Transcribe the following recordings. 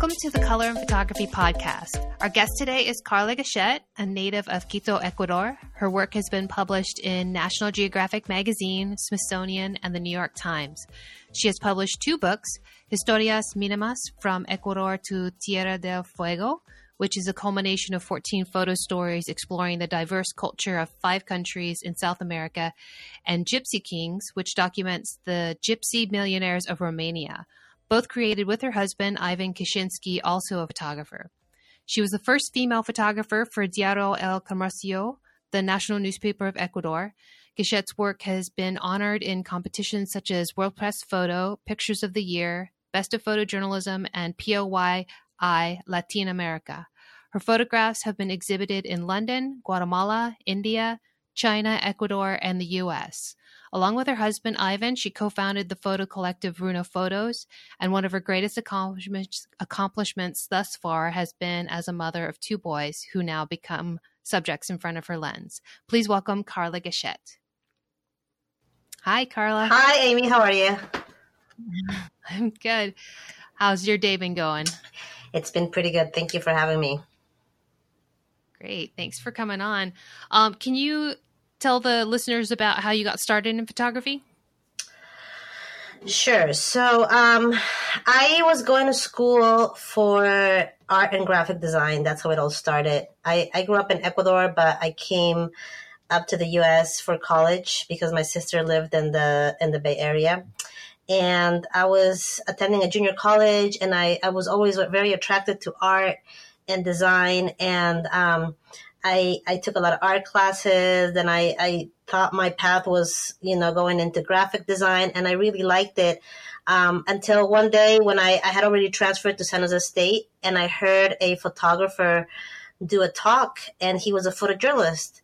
Welcome to the Color and Photography Podcast. Our guest today is Karla Gachet, a native of Quito, Ecuador. Her work has been published in National Geographic Magazine, Smithsonian, and the New York Times. She has published two books Historias Mínimas From Ecuador to Tierra del Fuego, which is a culmination of 14 photo stories exploring the diverse culture of five countries in South America, and Gypsy Kings, which documents the gypsy millionaires of Romania both created with her husband, Ivan Kashinsky, also a photographer. She was the first female photographer for Diario El Comercio, the national newspaper of Ecuador. Gachet's work has been honored in competitions such as World Press Photo, Pictures of the Year, Best of Photojournalism, and POYI Latin America. Her photographs have been exhibited in London, Guatemala, India, China, Ecuador, and the US. Along with her husband, Ivan, she co founded the photo collective Runa Photos, and one of her greatest accomplishments, accomplishments thus far has been as a mother of two boys who now become subjects in front of her lens. Please welcome Karla Gachet. Hi, Karla. Hi, Amy. How are you? I'm good. How's your day been going? It's been pretty good. Thank you for having me. Great. Thanks for coming on. Um, can you tell the listeners about how you got started in photography? Sure. So, um, I was going to school for art and graphic design. That's how it all started. I, I grew up in Ecuador, but I came up to the U.S. for college because my sister lived in the in the Bay Area, and I was attending a junior college, and I I was always very attracted to art and design, and um, I, I took a lot of art classes and I, I thought my path was, you know, going into graphic design and I really liked it. Um, until one day when I, I had already transferred to San Jose State and I heard a photographer do a talk and he was a photojournalist.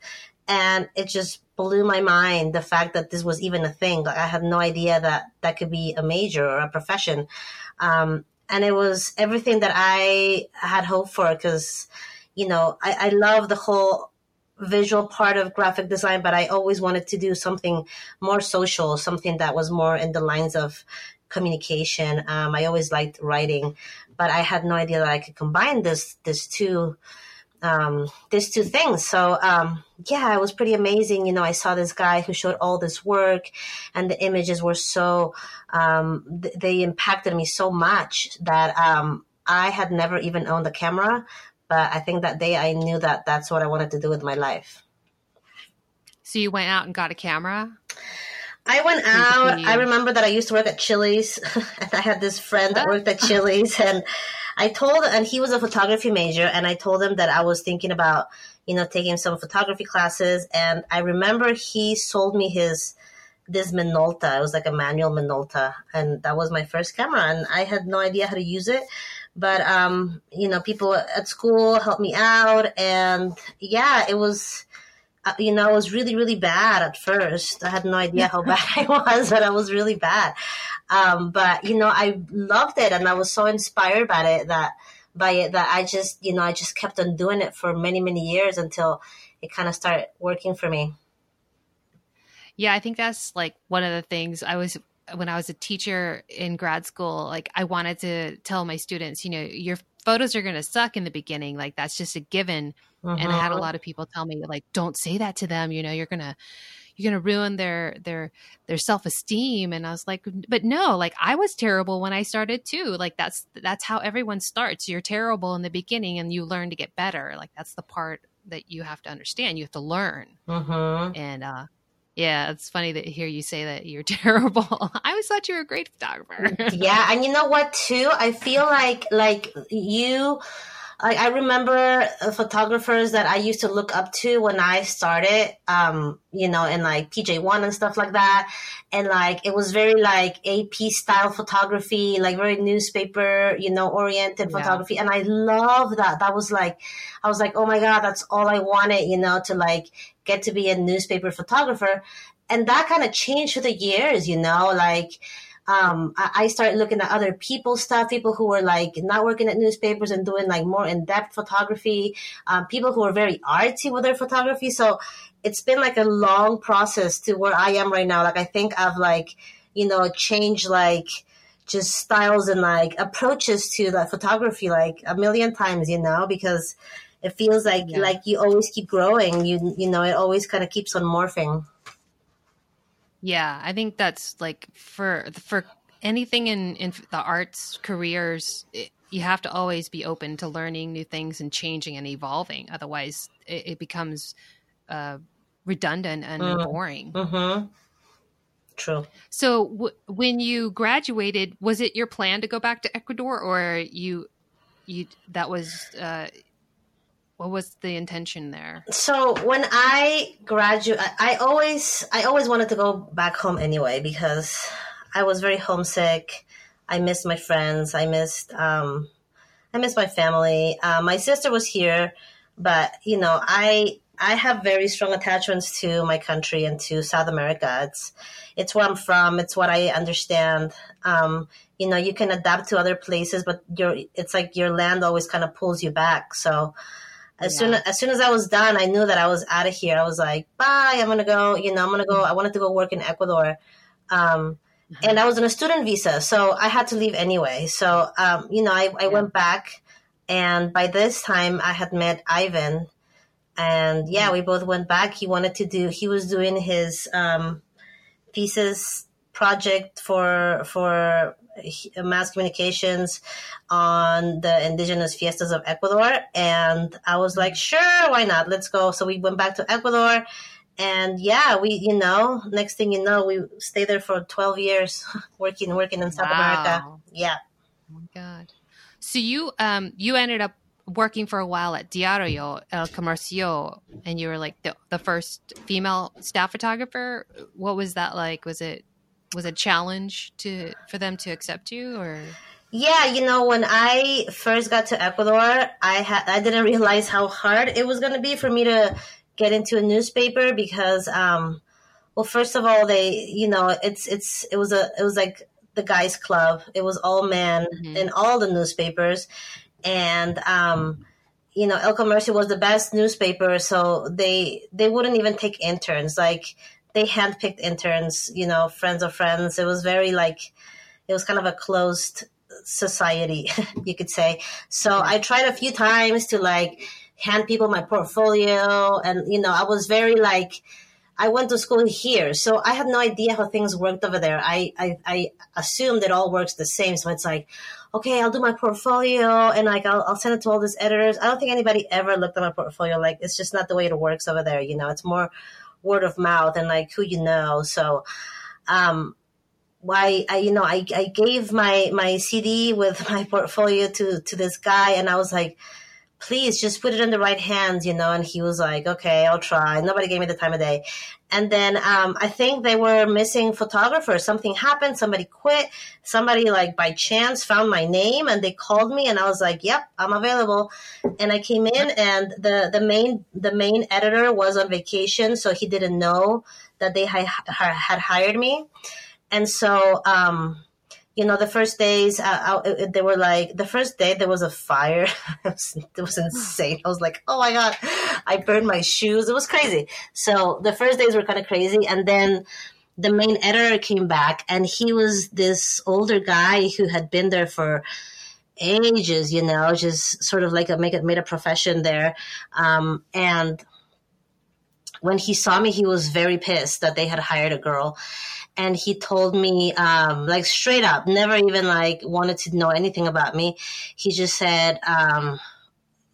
And it just blew my mind the fact that this was even a thing. Like I had no idea that that could be a major or a profession. Um, and it was everything that I had hoped for because you know, I, I love the whole visual part of graphic design, but I always wanted to do something more social, something that was more in the lines of communication. Um, I always liked writing, but I had no idea that I could combine this this two um, these two things. So um, yeah, it was pretty amazing. You know, I saw this guy who showed all this work, and the images were so um, th- they impacted me so much that um, I had never even owned a camera, but I think that day I knew that that's what I wanted to do with my life. So you went out and got a camera? I went out. I remember that I used to work at Chili's, and I had this friend that worked at ah. Chili's, and I told, and he was a photography major, and I told him that I was thinking about, you know, taking some photography classes, and I remember he sold me his this Minolta. It was like a manual Minolta, and that was my first camera, and I had no idea how to use it but um, you know, people at school helped me out, and yeah, it was. Uh, you know, it was really, really bad at first. I had no idea how bad I was, but I was really bad. Um, but you know, I loved it, and I was so inspired by it that by it that I just, you know, I just kept on doing it for many, many years until it kind of started working for me. Yeah, I think that's like one of the things I was when I was a teacher in grad school, like I wanted to tell my students, you know, your photos are going to suck in the beginning. Like that's just a given. Uh-huh. And I had a mm-hmm. lot of people tell me like, don't say that to them. You know, you're going to, you're going to ruin their, their, their self-esteem. And I was like, but no, like I was terrible when I started too. Like that's, that's how everyone starts. You're terrible in the beginning and you learn to get better. Like that's the part that you have to understand. You have to learn. Uh-huh. And, uh, yeah, it's funny to hear you say that you're terrible. I always thought you were a great photographer. yeah, and you know what too? I feel like like you like I remember photographers that I used to look up to when I started, um, you know, in like PJ One and stuff like that, and like it was very like AP style photography, like very newspaper, you know, oriented yeah. photography, and I love that. That was like, I was like, oh my god, that's all I wanted, you know, to like get to be a newspaper photographer, and that kind of changed through the years, you know, like um, I, I started looking at other people's stuff, people who were like not working at newspapers and doing like more in depth photography, um, people who are very artsy with their photography. So it's been like a long process to where I am right now. Like I think I've like, you know, changed like just styles and like approaches to the photography like a million times, you know, because it feels like yeah. like you always keep growing. You you know, it always kind of keeps on morphing. Yeah, I think that's like for for anything in in the arts careers, it, you have to always be open to learning new things and changing and evolving. Otherwise, it, it becomes uh, redundant and mm. boring. Mm-hmm. True. So, w- when you graduated, was it your plan to go back to Ecuador, or you you that was uh, what was the intention there? So when I graduate, I always I always wanted to go back home anyway because I was very homesick. I missed my friends. I missed um, I missed my family. Uh, my sister was here, but you know I I have very strong attachments to my country and to South America. It's it's where I'm from. It's what I understand. Um, you know, you can adapt to other places, but your it's like your land always kind of pulls you back. So as yeah. soon as, as soon as I was done, I knew that I was out of here. I was like, bye. I'm gonna go. You know, I'm gonna go. I wanted to go work in Ecuador, um, mm-hmm. and I was on a student visa, so I had to leave anyway. So um, you know, I, I yeah. went back, and by this time, I had met Ivan, and yeah, mm-hmm. we both went back. He wanted to do. He was doing his um, thesis project for for mass communications on the indigenous fiestas of Ecuador. And I was like, sure, why not? Let's go. So we went back to Ecuador. And yeah, we, you know, next thing you know, we stayed there for 12 years working, working in South wow. America. Yeah. Oh my God. So you, um, you ended up working for a while at Diario El Comercio, and you were like the, the first female staff photographer. What was that like? Was it was a challenge to for them to accept you or? Yeah you know when i first got to ecuador i had i didn't realize how hard it was going to be for me to get into a newspaper because um well first of all they you know it's it's it was a it was like the guys club. It was all men mm-hmm. in all the newspapers. And um you know el comercio was the best newspaper so they they wouldn't even take interns. Like they handpicked interns, you know, friends of friends. It was very like, it was kind of a closed society, you could say. So I tried a few times to like hand people my portfolio. And, you know, I was very like, I went to school here, so I had no idea how things worked over there. I, I, I assumed it all works the same. So it's like, okay, I'll do my portfolio and like I'll, I'll send it to all these editors. I don't think anybody ever looked at my portfolio. Like it's just not the way it works over there. You know, it's more word of mouth and like who you know. So, um, I, I, you know, I, I gave my, my CD with my portfolio to, to this guy and I was like, please just put it in the right hands, you know? And he was like, okay, I'll try. Nobody gave me the time of day. And then, um, I think they were missing photographers. Something happened. Somebody quit. Somebody like by chance found my name and they called me and I was like, yep, I'm available. And I came in and the, the main, the main editor was on vacation. So he didn't know that they had, had hired me. And so, um, you know, the first days, uh, I, they were like, the first day there was a fire. it, was, it was insane. I was like, oh my God, I burned my shoes. It was crazy. So the first days were kind of crazy. And then the main editor came back and he was this older guy who had been there for ages, you know, just sort of like a, make it, made a profession there. Um, and when he saw me, he was very pissed that they had hired a girl and he told me um, like straight up never even like wanted to know anything about me he just said um,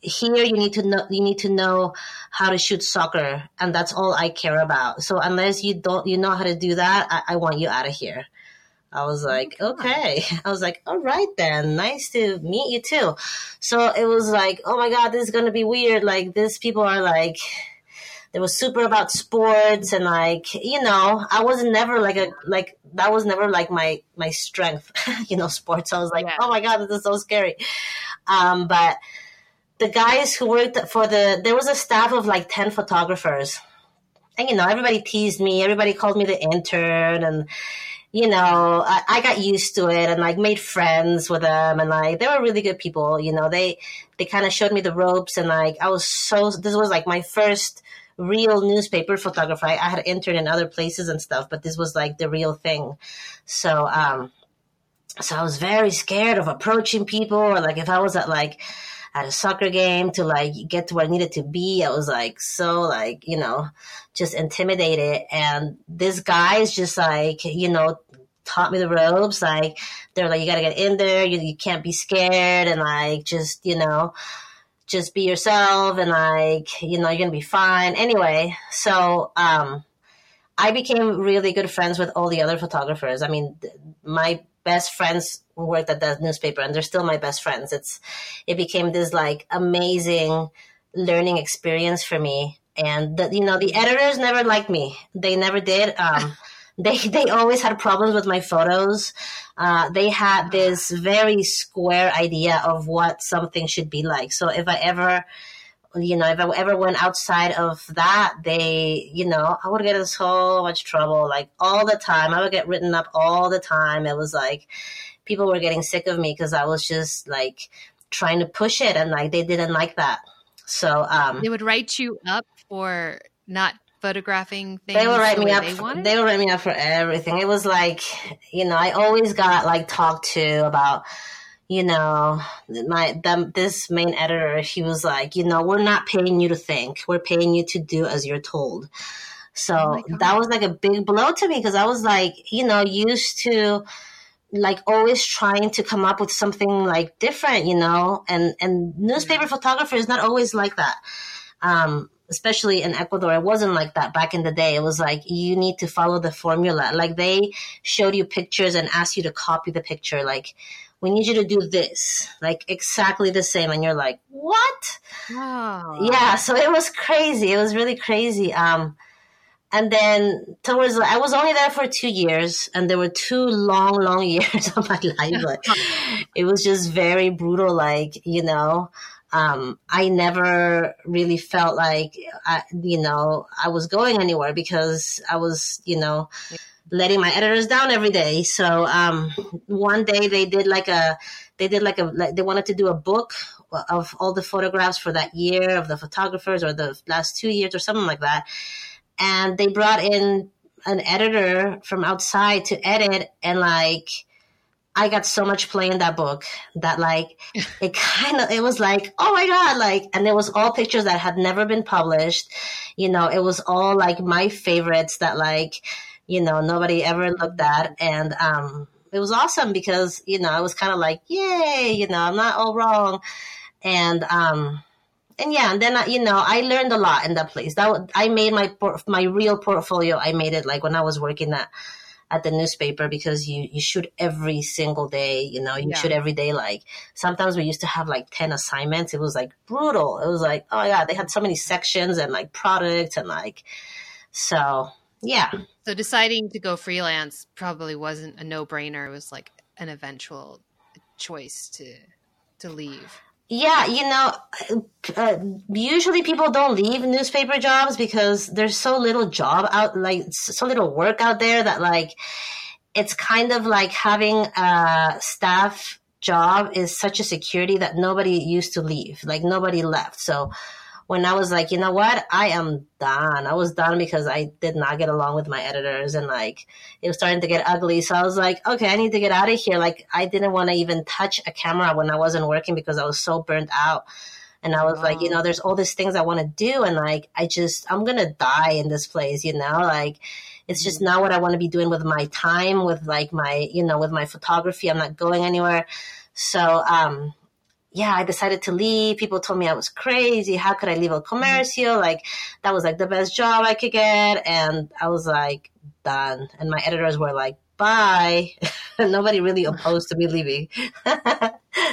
here you need to know you need to know how to shoot soccer and that's all i care about so unless you don't you know how to do that i, I want you out of here I was like, okay. I was like, all right then. Nice to meet you too. So it was like, oh my God, this is going to be weird. Like, these people are like, they were super about sports and like you know i was never like a like that was never like my my strength you know sports. I was like yeah. oh my god this is so scary. Um but the guys who worked for the there was a staff of like 10 photographers. And you know everybody teased me. Everybody called me the intern and you know I, I, got used to it and like made friends with them and like they were really good people you know. They they kind of showed me the ropes and like i was so this was like my first real newspaper photographer. I, had interned in other places and stuff, but this was like the real thing. So, um, so I was very scared of approaching people or like if I was at like at a soccer game to like get to where I needed to be, I was like so like, you know, just intimidated. And this guy is just like, you know, taught me the ropes. Like they're like, you gotta get in there. You, you can't be scared and like just, you know, just be yourself and like, you know, you're gonna be fine. Anyway, so, um, I became really good friends with all the other photographers. I mean, my best friends worked at that newspaper and they're still my best friends. It's it became this like amazing learning experience for me. And the, you know, the editors never liked me. They never did. Um, they they always had problems with my photos. Uh, they had this very square idea of what something should be like. So if I ever you know, if I ever went outside of that, they, you know, I would get in so much trouble, like all the time. I would get written up all the time. It was like people were getting sick of me because I was just like trying to push it and like they didn't like that. So, um, they would write you up for not photographing things. They would write the me up. They, wanted? they write me up for everything. It was like, you know, I always got like talked to about, you know, my this main editor. He was like, you know, we're not paying you to think. We're paying you to do as you're told. So Oh that was like a big blow to me because I was like, you know, used to like always trying to come up with something like different, you know, and and newspaper photography is not always like that. Um, especially in Ecuador, it wasn't like that back in the day. It was like you need to follow the formula. Like they showed you pictures and asked you to copy the picture. Like we need you to do this, like exactly the same, and you're like, what? Oh. Yeah, so it was crazy. It was really crazy. Um, and then towards, I was only there for two years, and there were two long, long years of my life. It was just very brutal. Like you know, um, I never really felt like, I, you know, I was going anywhere because I was, you know, letting my editors down every day. So um, one day they did like a, they did like a, like they wanted to do a book of all the photographs for that year of the photographers or the last two years or something like that. And they brought in an editor from outside to edit and like, I got so much play in that book that like it kind of it was like oh my god like and it was all pictures that had never been published. You know it was all like my favorites that like you know nobody ever looked at. And um it was awesome because you know I was kind of like yay you know I'm not all wrong. And um and yeah and then I, you know I learned a lot in that place. That I made my por- my real portfolio I made it like when I was working at at the newspaper because you you shoot every single day you know you Yeah. shoot every day like sometimes we used to have like 10 assignments it was like brutal it was like oh god they had so many sections and like products and like so yeah So deciding to go freelance probably wasn't a no brainer. It was like an eventual choice to to leave. Yeah, you know, uh, usually people don't leave newspaper jobs because there's so little job out, like so little work out there that like it's kind of like having a staff job is such a security that nobody used to leave. Like nobody left. So when I was like, you know what, I am done. I was done because I did not get along with my editors and like it was starting to get ugly. So I was like, okay, I need to get out of here. Like I didn't want to even touch a camera when I wasn't working because I was so burnt out. And I was like, you know, there's all these things I want to do. And like, I just, I'm going to die in this place, you know, like it's just not what I want to be doing with my time, with like my, you know, with my photography. I'm not going anywhere. So, um, yeah, I decided to leave. People told me I was crazy. How could I leave El Comercio? Like, that was like the best job I could get. And I was like, done. And my editors were like, bye. Nobody really opposed to me leaving.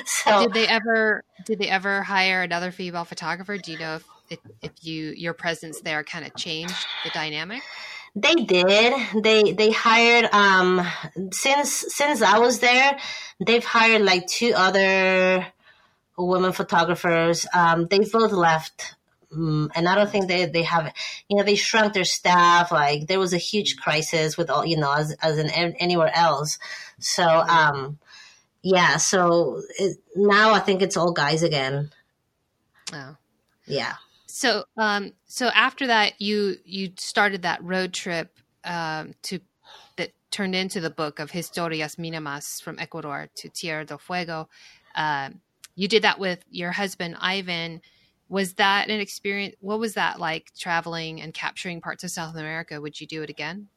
so, Did they ever did they ever hire another female photographer? Do you know if if, if you your presence there kind of changed the dynamic? They did. They they hired um since since I was there, they've hired like two other women photographers. Um, they both left. Um, and I don't think they, they have, you know, they shrunk their staff. Like there was a huge crisis with all, you know, as, as in anywhere else. So, um, yeah. So it, now I think it's all guys again. Oh. Yeah. So um so after that you you started that road trip um to that turned into the book of Historias Mínimas from Ecuador to Tierra del Fuego. Uh, you did that with your husband, Ivan. Was that an experience? What was that like traveling and capturing parts of South America? Would you do it again?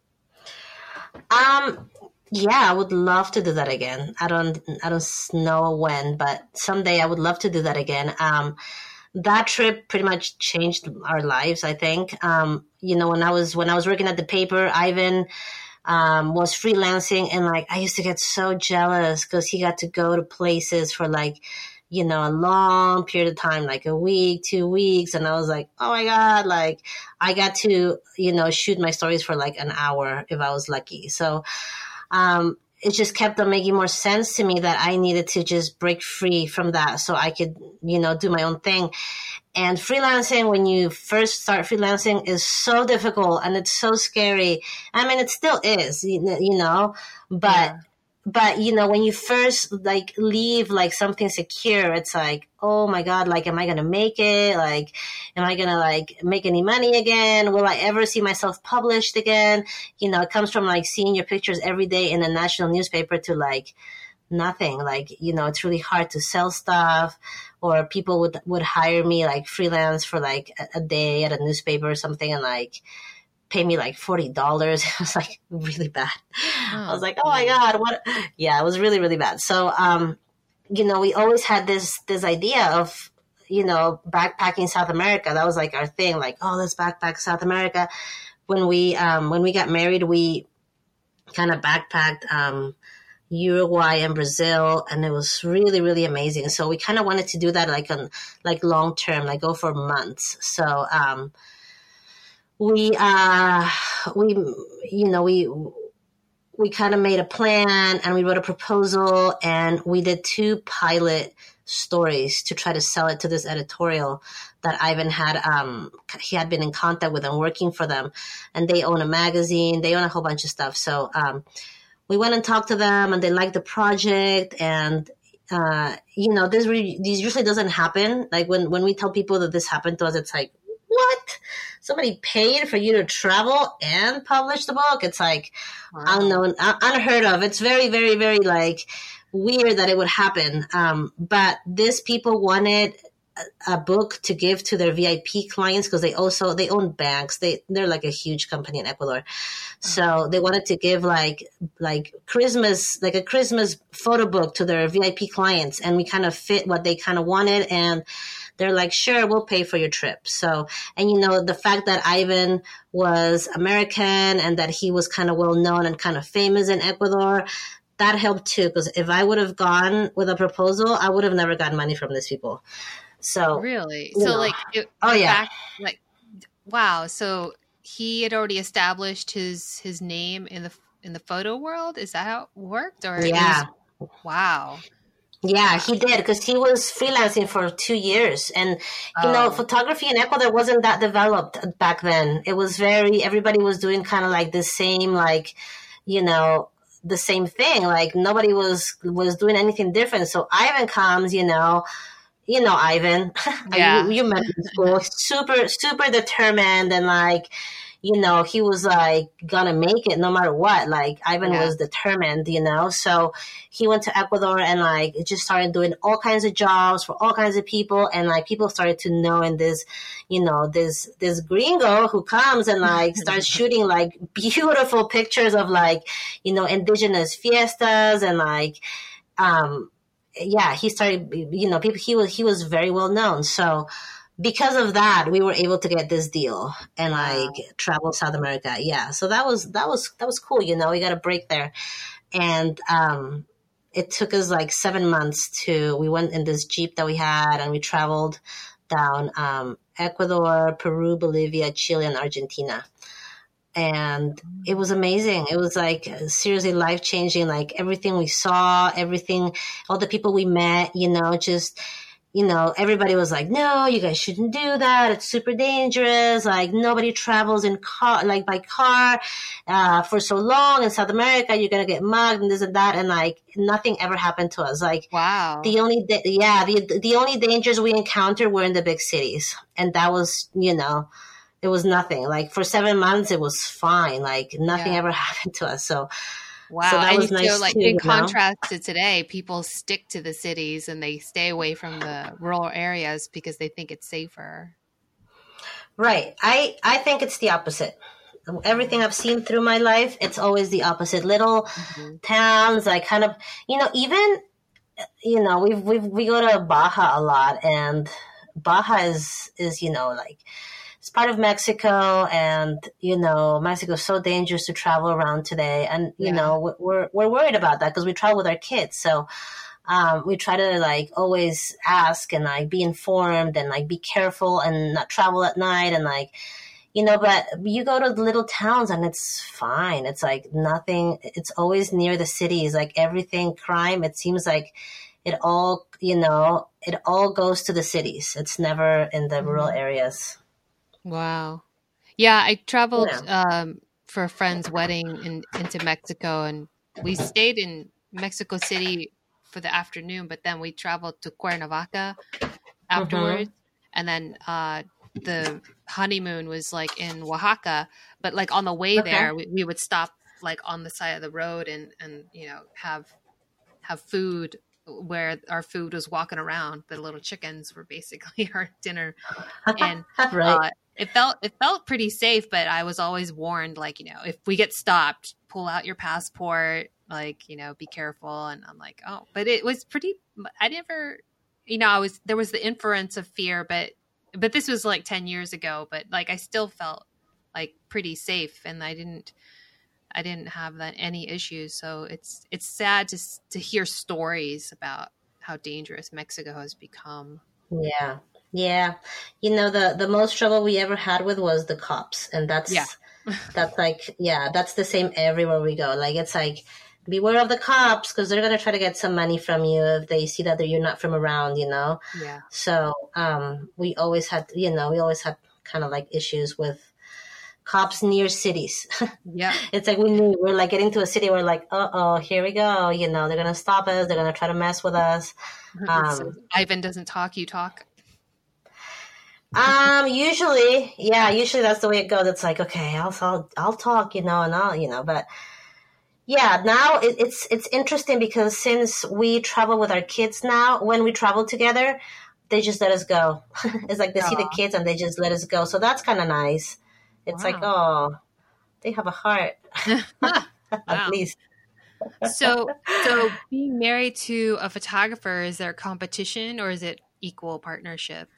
Um, yeah, I would love to do that again. I don't, I don't know when, but someday I would love to do that again. Um, that trip pretty much changed our lives. I think. Um, you know, when I was when I was working at the paper, Ivan um, was freelancing, and like I used to get so jealous because he got to go to places for like you know, a long period of time, like a week, two weeks. And I was like, oh my God, like I got to, you know, shoot my stories for like an hour if I was lucky. So, um, it just kept on making more sense to me that I needed to just break free from that so I could, you know, do my own thing. And freelancing, when you first start freelancing, is so difficult and it's so scary. I mean, it still is, you know, but. Yeah but you know when you first like leave like something secure it's like oh my god like am i gonna make it? Like am i gonna like make any money again? Will i ever see myself published again? You know it comes from like seeing your pictures every day in a national newspaper to like nothing. Like you know it's really hard to sell stuff or people would would hire me like freelance for like a, a day at a newspaper or something and like pay me like forty dollars. It was like really bad. Oh, I was like, oh my god, what? Yeah, it was really really bad. So, um, you know, we always had this this idea of you know backpacking South America. That was like our thing. Like, oh, let's backpack South America. When we um, when we got married, we kind of backpacked. Um, Uruguay and Brazil, and it was really, really amazing. So we kind of wanted to do that like on like long term, like go for months. So um, we uh we you know we we kind of made a plan and we wrote a proposal and we did two pilot stories to try to sell it to this editorial that Ivan had um he had been in contact with and working for them. And they own a magazine they own a whole bunch of stuff. So um we went and talked to them and they liked the project and uh, you know this re- this usually doesn't happen. Like when when we tell people that this happened to us it's like what somebody paid for you to travel and publish the book. It's like wow. unknown, unheard of. It's very, very, very like weird that it would happen. Um, but these people wanted a book to give to their VIP clients because they also they own banks. They they're like a huge company in Ecuador, so mm-hmm. they wanted to give like like Christmas like a Christmas photo book to their VIP clients, and we kind of fit what they kind of wanted and they're like, sure, we'll pay for your trip. So, and you know, the fact that Ivan was American and that he was kind of well known and kind of famous in Ecuador, that helped too. Because if I would have gone with a proposal, I would have never gotten money from these people. So really, so know. like, it, oh yeah, back, like, wow. So he had already established his his name in the in the photo world. Is that how it worked? Or yeah, was, wow. Yeah, he did because he was freelancing for two years, and you oh. know, photography in Ecuador wasn't that developed back then. It was very everybody was doing kind of like the same, like you know, the same thing. Like nobody was was doing anything different. So Ivan comes, you know, you know Ivan, yeah. you, you met in school, super super determined and like you know, he was like gonna make it no matter what. Like Ivan yeah. was determined, you know. So he went to Ecuador and like just started doing all kinds of jobs for all kinds of people, and like people started to know in this, you know, this this gringo who comes and like starts shooting like beautiful pictures of like, you know, indigenous fiestas and like, um, yeah, he started, you know, people. He was he was very well known. So because of that, we were able to get this deal and like travel South America. Yeah. So that was, that was, that was cool. You know, we got a break there. And, um, it took us like seven months to, we went in this Jeep that we had and we traveled down, um, Ecuador, Peru, Bolivia, Chile, and Argentina. And it was amazing. It was like seriously life changing. Like everything we saw, everything, all the people we met, you know, just, you know, everybody was like, no, you guys shouldn't do that. It's super dangerous. Like nobody travels in car, like by car, uh, for so long in South America. You're going to get mugged and this and that. And like nothing ever happened to us. Like, wow. The only, yeah, the, the only dangers we encountered were in the big cities. And that was, you know, it was nothing. Like for seven months, it was fine. Like nothing Yeah. ever happened to us. So Wow. So that and was nice feel like too, in you know? contrast to today, people stick to the cities and they stay away from the rural areas because they think it's safer. Right. I I think it's the opposite. Everything I've seen through my life, it's always the opposite. Little mm-hmm. towns, I kind of, you know, even, uh, you know, we we we go to Baja a lot, and Baja is is you know like it's part of Mexico, and you know Mexico's so dangerous to travel around today, and you Yeah. know we- we're we're worried about that because we travel with our kids, so. Um, we try to like always ask and like be informed and like be careful and not travel at night and like you know but you go to the little towns and it's fine. It's like nothing it's always near the cities. Like everything crime it seems like it all you know it all goes to the cities. It's never in the rural areas Wow. Yeah, I traveled Yeah. um, for a friend's wedding in, into Mexico, and we stayed in Mexico City for the afternoon, but then we traveled to Cuernavaca afterwards, and then uh, the honeymoon was like in Oaxaca. But like on the way Okay. there, we, we would stop like on the side of the road and and you know have have food where our food was walking around. The little chickens were basically our dinner, and right uh, it felt it felt pretty safe, but I was always warned, like you know, if we get stopped, pull out your passport, like you know, be careful. And I'm like, oh, but it was pretty. I never, you know, I was there was the inference of fear, but but this was like ten years ago. But like I still felt like pretty safe, and I didn't. I didn't have that any issues, so it's it's sad to to hear stories about how dangerous Mexico has become. yeah yeah you know the the most trouble we ever had with was the cops and that's Yeah. that's like yeah that's the same everywhere we go like it's like beware of the cops because they're gonna try to get some money from you if they see that you're not from around you know Yeah, So um, we always had, you know, we always had kind of like issues with cops near cities. yeah. it's like we knew we're like getting to a city. We're like, uh oh, here we go. You know, they're gonna stop us. They're gonna try to mess with us. So Um, Ivan doesn't talk, you talk. Um, usually, yeah, usually that's the way it goes. It's like, okay, I'll, I'll, I'll talk, you know, and I'll, you know, but yeah, now it, it's, it's interesting because since we travel with our kids now, when we travel together, they just let us go. it's like they see the kids and they just let us go. So that's kind of nice. It's like, oh, they have a heart, Wow. at least. so, so being married to a photographer, is there competition or is it equal partnership?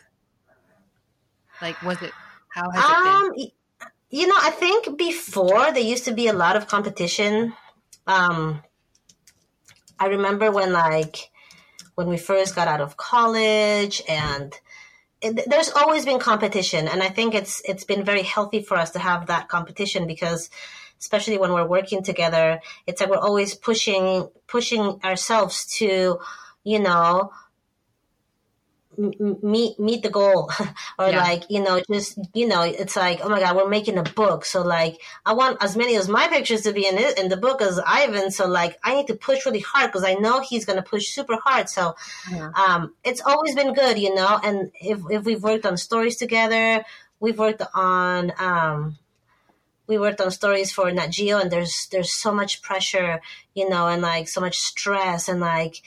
Like, was it? How has it been? Um, you know, I think before there used to be a lot of competition. Um, I remember when like when we first got out of college, and it, there's always been competition, and I think it's it's been very healthy for us to have that competition because especially when we're working together it's like we're always pushing pushing ourselves to you know meet meet the goal. Or Yeah. like you know just you know it's like oh my god we're making a book. So like i want as many as my pictures to be in it in the book as ivan. So like i need to push really hard because i know he's going to push super hard. So Yeah. um it's always been good you know? And if if we've worked on stories together we've worked on um we worked on stories for Nat Geo, and there's there's so much pressure, you know, and like so much stress, and like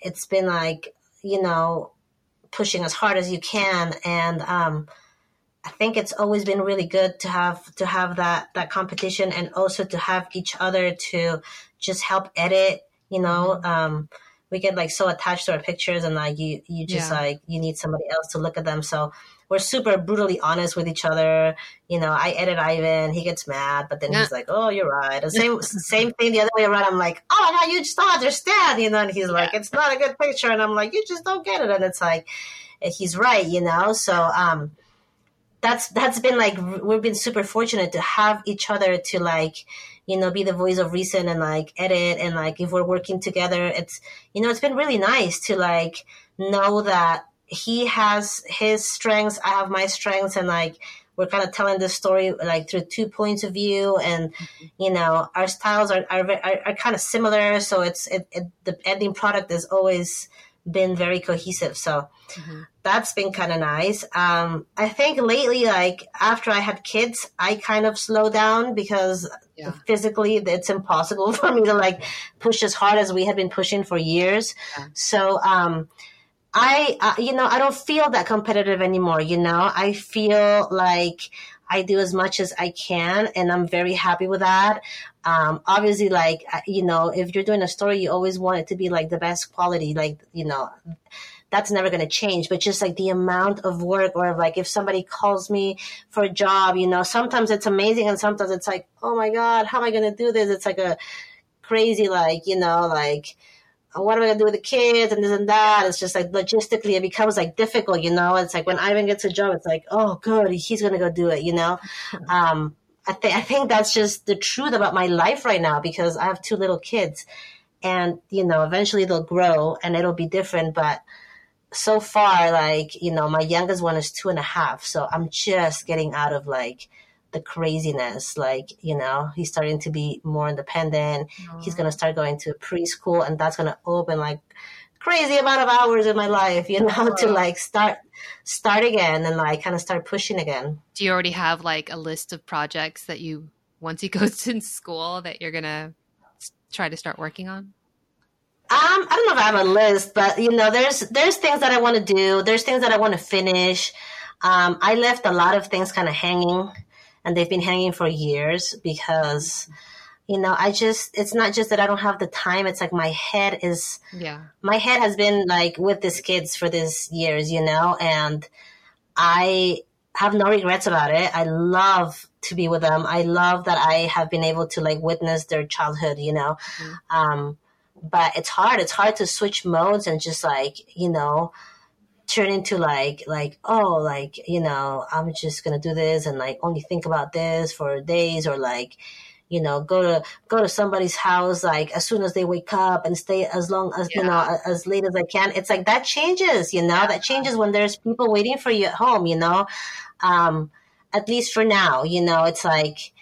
it's been like you know pushing as hard as you can, and um, I think it's always been really good to have to have that that competition, and also to have each other to just help edit, you know. Um, we get like so attached to our pictures, and like you you just Yeah. like you need somebody else to look at them, so we're super brutally honest with each other. You know, I edit Ivan, he gets mad, but then Yeah. he's like, "Oh, you're right." And same same thing the other way around. I'm like, "Oh my god, you just don't understand," you know. And he's like, "It's not a good picture," and I'm like, "You just don't get it." And it's like, he's right, you know. So um, that's that's been like we've been super fortunate to have each other to like you know be the voice of reason and like edit and like if we're working together it's you know it's been really nice to like know that he has his strengths i have my strengths and like we're kind of telling this story like through two points of view and you know our styles are are, are, are kind of similar so it's it, it the ending product has always been very cohesive. So mm-hmm. that's been kind of nice. Um, I think lately, like after I had kids, I kind of slowed down because yeah. physically it's impossible for me to like push as hard as we had been pushing for years. Yeah. So, um, I, uh, you know, I don't feel that competitive anymore. You know, I feel like I do as much as I can, and I'm very happy with that. Um, obviously, like uh, you know, if you're doing a story, you always want it to be like the best quality. Like you know, that's never going to change. But just like the amount of work, or like if somebody calls me for a job, you know, sometimes it's amazing, and sometimes it's like, oh my god, how am I going to do this? It's like a crazy, like you know, like what am I gonna do with the kids and this and that? It's just like logistically, it becomes like difficult, you know. It's like when Ivan gets a job, it's like, oh, good, he's gonna go do it, you know. Um, I think I think that's just the truth about my life right now because I have two little kids, and you know, eventually they'll grow and it'll be different. But so far, like you know, my youngest one is two and a half, so I'm just getting out of like the craziness. Like, you know, he's starting to be more independent. Mm. He's going to start going to preschool and that's going to open like crazy amount of hours in my life, you know, to like start, start again and like kind of start pushing again. Do you already have like a list of projects that you, once he goes to school that you're going to try to start working on? Um, I don't know if I have a list, but you know, there's there's things that I want to do. There's things that I want to finish. Um, I left a lot of things kind of hanging and they've been hanging for years because you know i just it's not just that i don't have the time it's like my head is yeah. my head has been like with these kids for these years you know and i have no regrets about it. I love to be with them. I love that i have been able to like witness their childhood you know. Mm-hmm. um but it's hard. It's hard to switch modes and just like you know turn into like like oh like you know i'm just gonna do this and like only think about this for days or like you know go to go to somebody's house like as soon as they wake up and stay as long as yeah. you know as late as i can. It's like that changes you know? That changes when there's people waiting for you at home you know? Um at least for now you know? It's like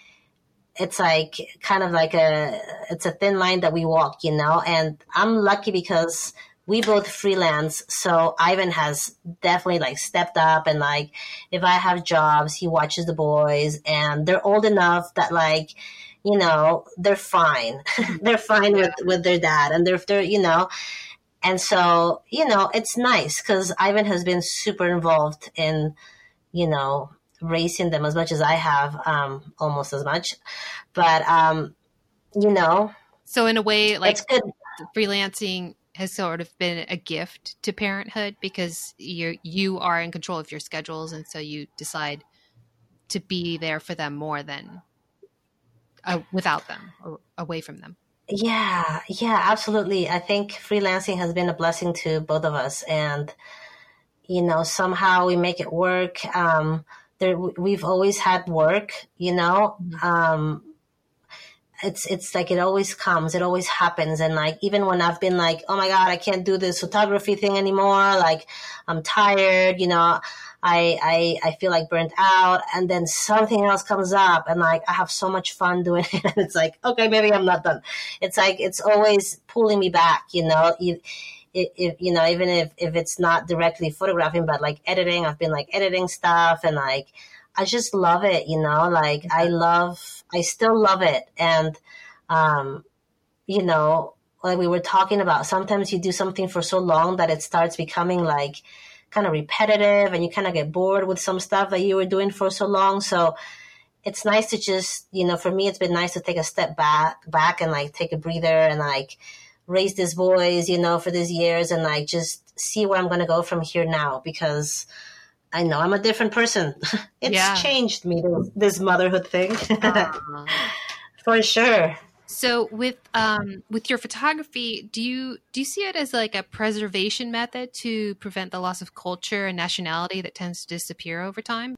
it's like kind of like a it's a thin line that we walk you know? And i'm lucky because we both freelance. So Ivan has definitely like stepped up and like, if I have jobs, he watches the boys and they're old enough that like, you know, they're fine. they're fine yeah. with, with their dad and they're, they're, you know, and so, you know, it's nice because Ivan has been super involved in, you know, raising them as much as I have, um, almost as much. But, um, you know. So in a way, like freelancing has sort of been a gift to parenthood because you you are in control of your schedules and so you decide to be there for them more than uh, without them or away from them. Yeah, yeah, absolutely. I think freelancing has been a blessing to both of us and you know, somehow we make it work. Um, there, we've always had work, you know, mm-hmm. um, it's it's like it always comes it always happens. And like even when i've been like oh my god i can't do this photography thing anymore like i'm tired you know i i i feel like burnt out. And then something else comes up and like i have so much fun doing it. And it's like okay maybe i'm not done. It's like it's always pulling me back you know? If, you know even if if it's not directly photographing but like editing i've been like editing stuff and like I just love it, you know, like I love, I still love it. And, um, you know, like we were talking about, sometimes you do something for so long that it starts becoming like kind of repetitive and you kind of get bored with some stuff that you were doing for so long. So it's nice to just, you know, for me, it's been nice to take a step back, back and like take a breather and like raise these boys, you know, for these years and like just see where I'm going to go from here now because, I know I'm a different person. it's yeah. changed me this motherhood thing uh-huh. for sure. So with um, with your photography, do you do you see it as like a preservation method to prevent the loss of culture and nationality that tends to disappear over time?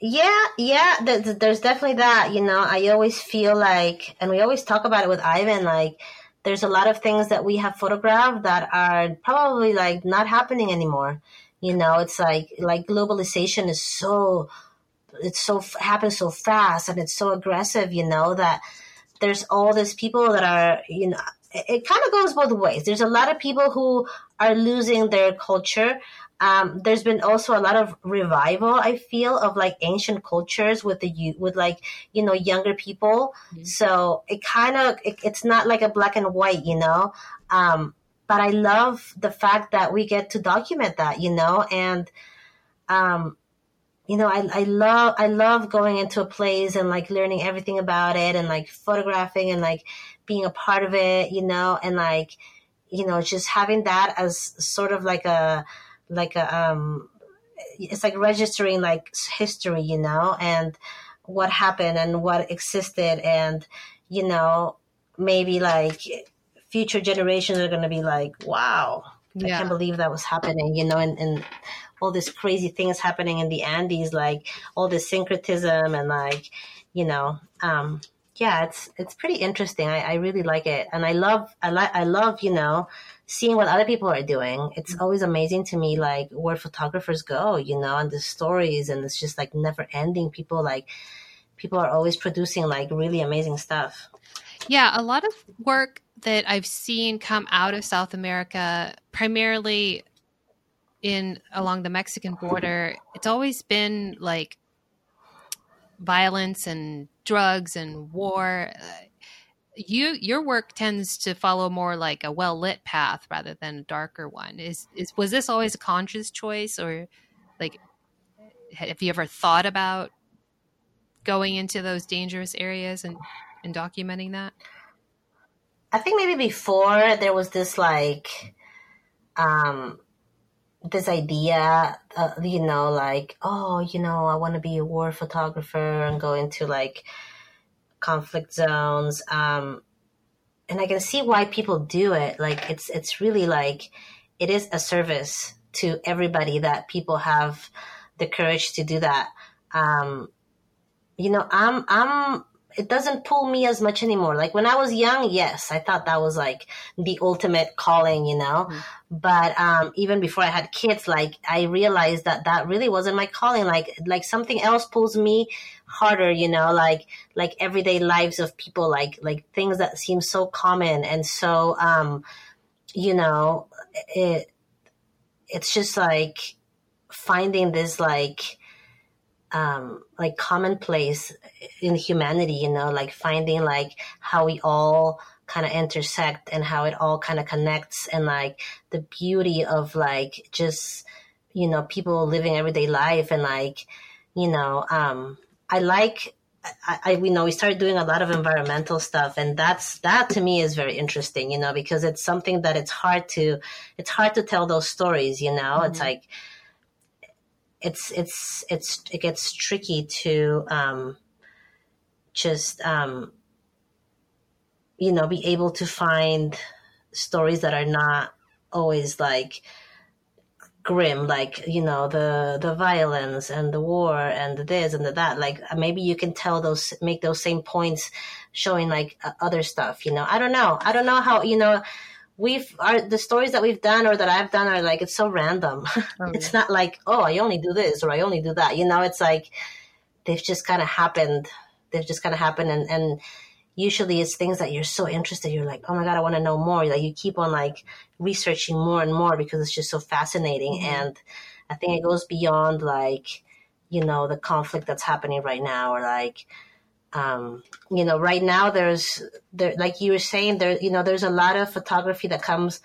Yeah, yeah. There's definitely that. You know, I always feel like, and we always talk about it with Ivan. Like, there's a lot of things that we have photographed that are probably like not happening anymore you know, it's like like globalization is so it's so happens so fast and it's so aggressive. You know that there's all these people that are you know it, it kind of goes both ways. There's a lot of people who are losing their culture. Um, there's been also a lot of revival. I feel of like ancient cultures with the youth, with like you know younger people. Mm-hmm. So it kind of it, it's not like a black and white, you know. Um, but I love the fact that we get to document that, you know, and um, you know, I, I love I love going into a place and like learning everything about it and like photographing and like being a part of it, you know, and like you know, just having that as sort of like a like a um it's like registering like history, you know, and what happened and what existed and you know, maybe like future generations are going to be like, wow, yeah. I can't believe that was happening, you know, and, and all these crazy things happening in the Andes, like all this syncretism and like, you know, um, yeah, it's it's pretty interesting. I, I really like it, and I love I like I love you know seeing what other people are doing. It's mm-hmm. always amazing to me, like where photographers go, you know, and the stories, and it's just like never ending. People like people are always producing like really amazing stuff. Yeah, a lot of work that I've seen come out of South America, primarily in along the Mexican border, it's always been like violence and drugs and war. Uh, you your work tends to follow more like a well lit path rather than a darker one. Is is was this always a conscious choice, or like have you ever thought about going into those dangerous areas and and documenting that? I think maybe before there was this like um this idea, uh, you know, like, oh, you know, I want to be a war photographer and go into like conflict zones. Um, and I can see why people do it. Like, it's it's really like it is a service to everybody that people have the courage to do that. Um, you know, I'm I'm it doesn't pull me as much anymore. Like when I was young, yes, I thought that was like the ultimate calling, you know. Mm. But um, even before I had kids, like I realized that that really wasn't my calling. Like like something else pulls me harder, you know. Like like everyday lives of people, like like things that seem so common and so, um, you know, it it's just like finding this like um, like commonplace in humanity, you know, like finding like how we all kind of intersect and how it all kind of connects and like the beauty of like just, you know, people living everyday life and like, you know, um, I like, I, I, we know we started doing a lot of environmental stuff and that's, that to me is very interesting, you know, because it's something that it's hard to, it's hard to tell those stories, you know, mm-hmm. it's like, it's it's it's it gets tricky to um, just um, you know be able to find stories that are not always like grim like you know the the violence and the war and the this and the that like maybe you can tell those make those same points showing like uh, other stuff you know i don't know i don't know how you know we've our the stories that we've done or that I've done are like it's so random. Oh, it's not like oh I only do this or I only do that. You know, it's like they've just kind of happened. They've just kind of happen and and usually it's things that you're so interested. You're like, oh my god, I want to know more. Like you keep on like researching more and more because it's just so fascinating. Mm-hmm. And I think it goes beyond like you know the conflict that's happening right now or like um, you know, right now there's there, like you were saying, there, you know, there's a lot of photography that comes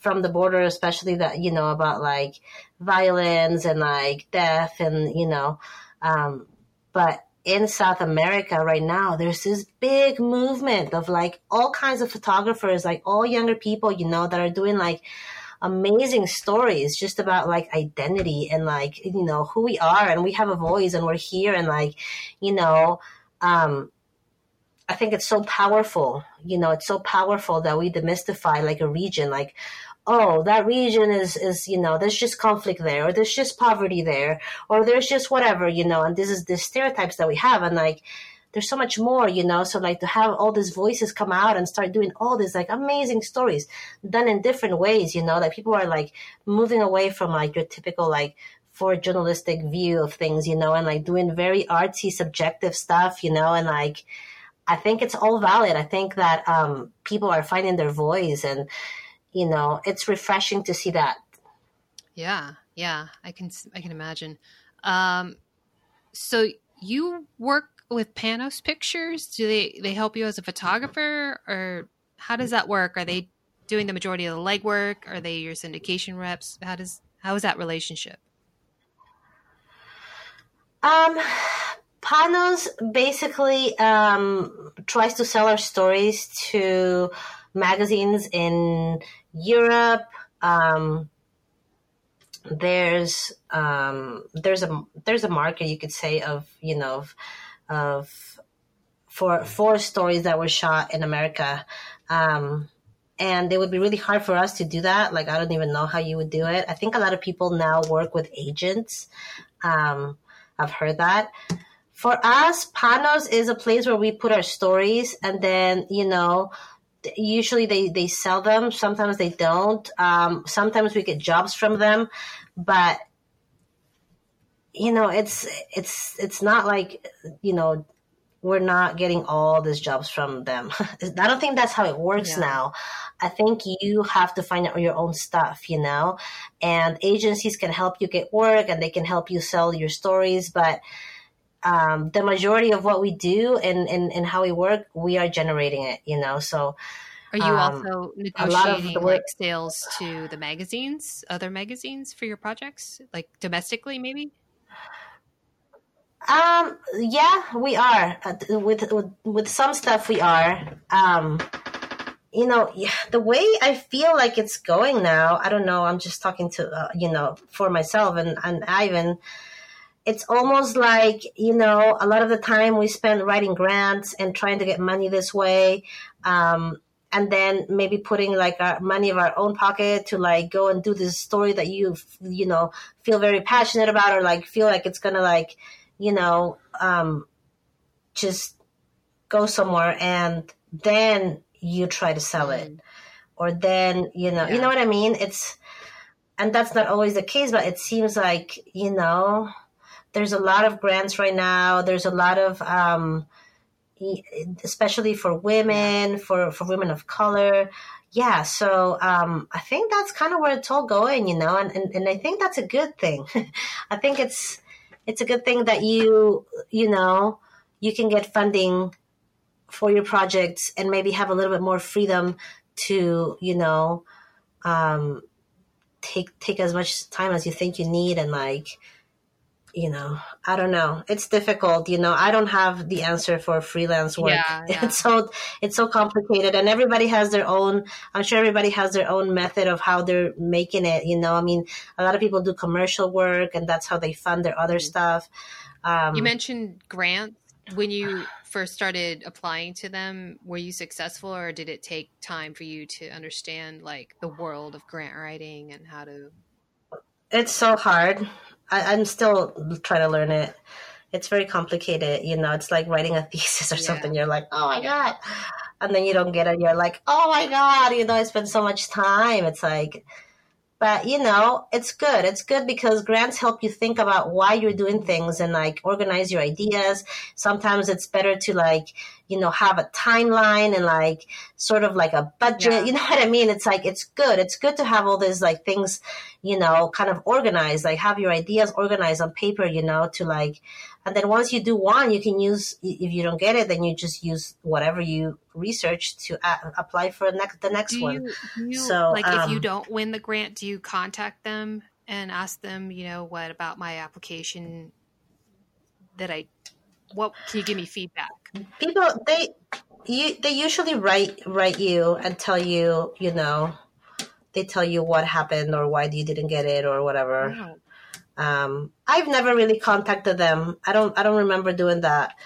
from the border, especially that you know about like violence and like death and you know, um, but in South America right now, there's this big movement of like all kinds of photographers, like all younger people, you know, that are doing like amazing stories just about like identity and like, you know, who we are and we have a voice and we're here and like, you know, um, I think it's so powerful. You know, it's so powerful that we demystify like a region, like, oh, that region is is you know, there's just conflict there, or there's just poverty there, or there's just whatever, you know, and this is the stereotypes that we have, and like, there's so much more, you know. So like to have all these voices come out and start doing all these like amazing stories done in different ways, you know, that people are like moving away from like your typical like photojournalistic view of things, you know, and like doing very artsy, subjective stuff, you know, and like, I think it's all valid. I think that um, people are finding their voice, and you know, it's refreshing to see that. Yeah, yeah, I can I can imagine. Um, so you work with Panos Pictures? Do they they help you as a photographer, or how does that work? Are they doing the majority of the legwork? Are they your syndication reps? How does how is that relationship? Um, Panos basically um, tries to sell our stories to magazines in Europe. Um, there's um, there's a there's a market you could say of you know of, of for four stories that were shot in America. Um, and it would be really hard for us to do that. Like, I don't even know how you would do it. I think a lot of people now work with agents. Um, I've heard that. For us, Panos is a place where we put our stories and then, you know, usually they, they sell them. Sometimes they don't. Um, sometimes we get jobs from them, but you know, it's, it's, it's not like, you know, we're not getting all these jobs from them. I don't think that's how it works yeah. now. I think you have to find out your own stuff, you know, and agencies can help you get work and they can help you sell your stories. But um, the majority of what we do and, and, and how we work, we are generating it, you know, so. Are you um, also negotiating work- like sales to the magazines, other magazines for your projects, like domestically, maybe? Um, yeah, we are uh, with, with with some stuff. We are. Um, you know, the way I feel like it's going now. I don't know. I'm just talking to uh, you know for myself and and Ivan. It's almost like you know a lot of the time we spend writing grants and trying to get money this way. Um, and then maybe putting like our money of our own pocket to like go and do this story that you you know feel very passionate about or like feel like it's gonna like you know, um, just go somewhere and then you try to sell it. Mm. Or then, you know, yeah. you know what I mean? It's, and that's not always the case, but it seems like, you know, there's a lot of grants right now. There's a lot of, um, especially for women, for, for women of color. Yeah. So, um, I think that's kind of where it's all going, you know, and, and, and I think that's a good thing. I think it's, it's a good thing that you you know you can get funding for your projects and maybe have a little bit more freedom to you know um, take take as much time as you think you need and like you know, I don't know. It's difficult, you know. I don't have the answer for freelance work. Yeah, yeah. It's so it's so complicated and everybody has their own I'm sure everybody has their own method of how they're making it, you know. I mean, a lot of people do commercial work and that's how they fund their other mm-hmm. stuff. Um, you mentioned grants when you first started applying to them were you successful or did it take time for you to understand like the world of grant writing and how to it's so hard I, am still trying to learn it. It's very complicated. You know, it's like writing a thesis or yeah. something. You're like, oh my God. And then you don't get it. You're like, oh my God. You know, I spent so much time. It's like, but you know, it's good. It's good because grants help you think about why you're doing things and like organize your ideas. Sometimes it's better to like, you know, have a timeline and like sort of like a budget. Yeah. You know what I mean? It's like, it's good. It's good to have all these like things, you know, kind of organized, like have your ideas organized on paper, you know, to like, and then once you do one, you can use, if you don't get it, then you just use whatever you research to a- apply for the next, the next one. You, you, so, like, um, if you um, don't win the grant, do you contact them and ask them, you know, what about my application that I, what can you give me feedback? People, they, you, they usually write, write you and tell you, you know, they tell you what happened or why you didn't get it or whatever. Wow. Um, I've never really contacted them. I don't. I don't remember doing that.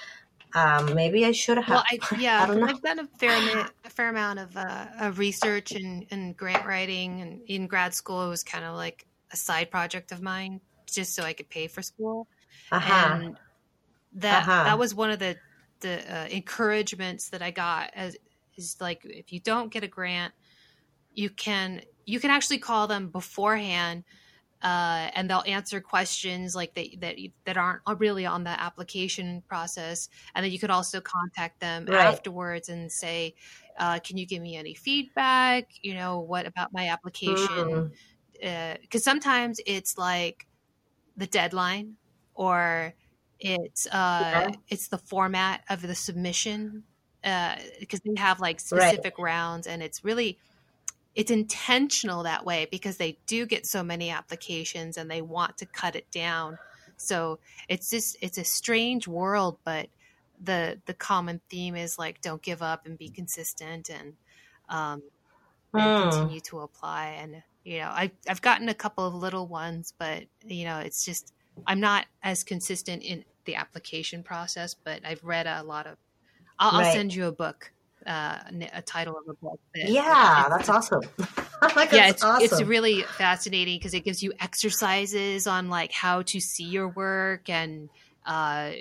Um, maybe I should have. Well, I, yeah, I have done a fair amount, a fair amount of, uh, of research and, and grant writing, and in grad school, it was kind of like a side project of mine, just so I could pay for school. Uh-huh. And that uh-huh. that was one of the the uh, encouragements that I got as is like if you don't get a grant, you can you can actually call them beforehand uh, and they'll answer questions like that that that aren't really on the application process. And then you could also contact them right. afterwards and say, uh, "Can you give me any feedback? You know, what about my application?" Because mm. uh, sometimes it's like the deadline, or it's uh, yeah. it's the format of the submission because uh, they have like specific right. rounds, and it's really it's intentional that way because they do get so many applications and they want to cut it down. So it's just it's a strange world, but the the common theme is like don't give up and be consistent and um and mm. continue to apply and you know I I've gotten a couple of little ones, but you know it's just I'm not as consistent in the application process, but I've read a lot of. I'll, right. I'll send you a book uh, a title of a book. That, yeah, that's awesome. like, yeah, it's awesome. it's really fascinating because it gives you exercises on like how to see your work and uh,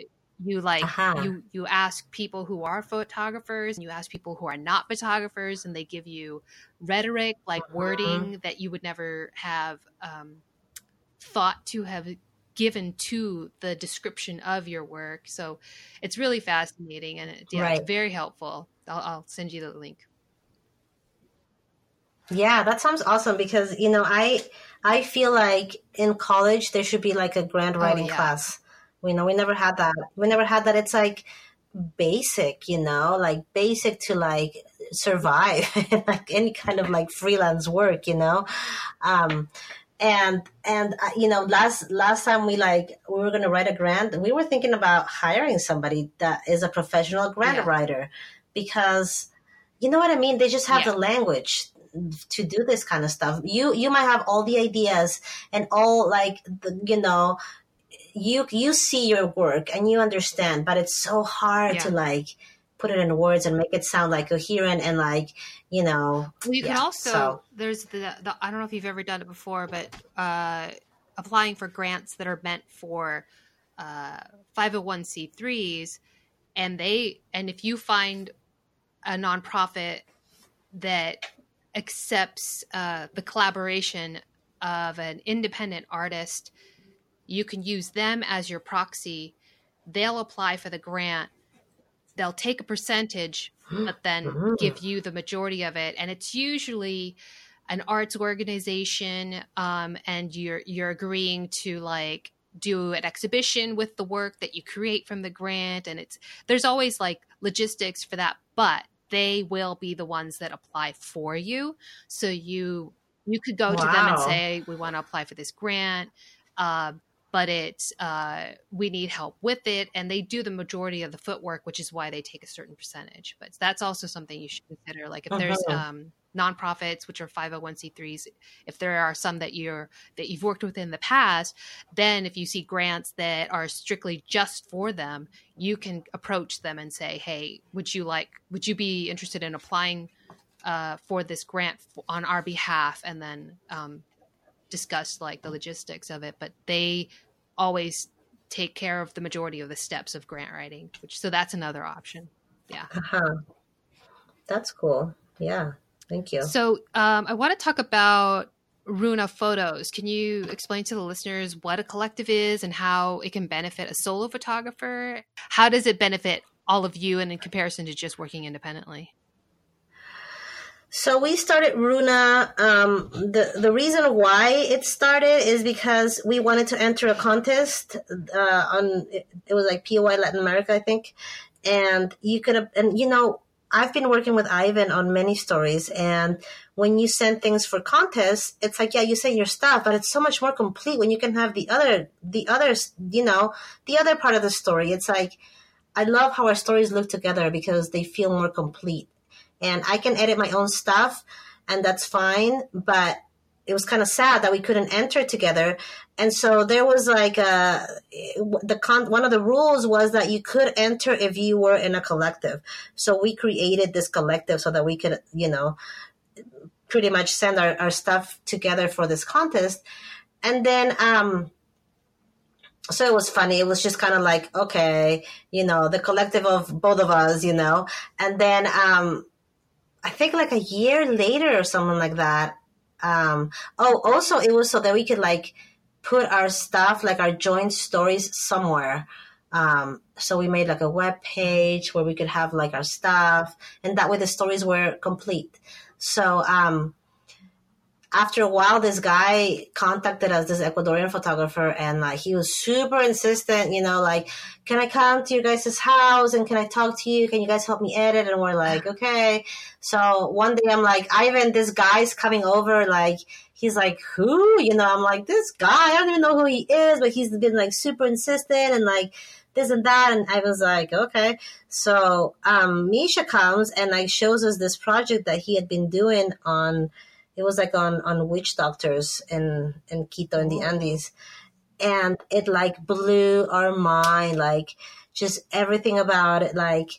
you like uh-huh. you you ask people who are photographers and you ask people who are not photographers and they give you rhetoric like uh-huh. wording that you would never have um, thought to have given to the description of your work. So it's really fascinating and it, yeah, right. it's very helpful. I'll, I'll send you the link. Yeah, that sounds awesome because you know I I feel like in college there should be like a grant oh, writing oh, yeah. class. We know we never had that. We never had that. It's like basic, you know, like basic to like survive like any kind of like freelance work, you know. Um and and uh, you know last last time we like we were going to write a grant we were thinking about hiring somebody that is a professional grant yeah. writer because you know what I mean? They just have yeah. the language to do this kind of stuff. You you might have all the ideas and all like the, you know you you see your work and you understand, but it's so hard yeah. to like put it in words and make it sound like coherent and like you know. Well, you yeah, can also so. there's the, the I don't know if you've ever done it before, but uh, applying for grants that are meant for uh, 501c3s and they and if you find a nonprofit that accepts uh, the collaboration of an independent artist, you can use them as your proxy. They'll apply for the grant. They'll take a percentage, but then give you the majority of it. And it's usually an arts organization, um, and you're you're agreeing to like do an exhibition with the work that you create from the grant and it's there's always like logistics for that but they will be the ones that apply for you so you you could go wow. to them and say we want to apply for this grant uh, but it's uh, we need help with it and they do the majority of the footwork which is why they take a certain percentage but that's also something you should consider like if uh-huh. there's um, nonprofits which are 501c3s if there are some that you're that you've worked with in the past then if you see grants that are strictly just for them you can approach them and say hey would you like would you be interested in applying uh, for this grant on our behalf and then um, discuss like the logistics of it but they always take care of the majority of the steps of grant writing which so that's another option yeah uh-huh. that's cool yeah Thank you. So um, I want to talk about Runa Photos. Can you explain to the listeners what a collective is and how it can benefit a solo photographer? How does it benefit all of you and in comparison to just working independently? So we started Runa. Um, the the reason why it started is because we wanted to enter a contest uh, on it, it was like POY Latin America, I think, and you could have and you know I've been working with Ivan on many stories, and when you send things for contests, it's like yeah, you send your stuff, but it's so much more complete when you can have the other, the others, you know, the other part of the story. It's like I love how our stories look together because they feel more complete, and I can edit my own stuff, and that's fine, but it was kind of sad that we couldn't enter together. And so there was like a, the con, one of the rules was that you could enter if you were in a collective. So we created this collective so that we could, you know, pretty much send our, our stuff together for this contest. And then, um, so it was funny. It was just kind of like, okay, you know, the collective of both of us, you know, and then, um, I think like a year later or something like that, um, oh, also it was so that we could like put our stuff, like our joint stories, somewhere. Um, so we made like a web page where we could have like our stuff, and that way the stories were complete. So um, after a while, this guy contacted us, this Ecuadorian photographer, and like he was super insistent, you know, like, can I come to your guys' house and can I talk to you? Can you guys help me edit? And we're like, okay. So one day I'm like, Ivan, this guy's coming over. Like, he's like, who? You know, I'm like, this guy, I don't even know who he is, but he's been like super insistent and like, this and that. And I was like, okay. So, um, Misha comes and like shows us this project that he had been doing on, it was like on on witch doctors in in Quito in the oh. Andes, and it like blew our mind. Like just everything about it. Like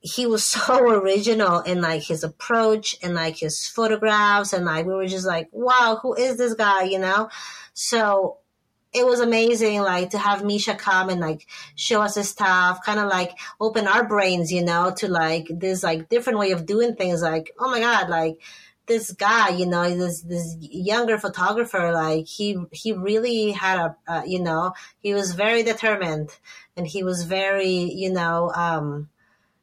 he was so original in like his approach and like his photographs. And like we were just like wow who is this guy? You know? So it was amazing like to have misha come and like show us his stuff kind of like open our brains you know to like this like different way of doing things. Like oh my god like this guy, you know, this this younger photographer, like he he really had a, uh, you know, he was very determined, and he was very, you know, um,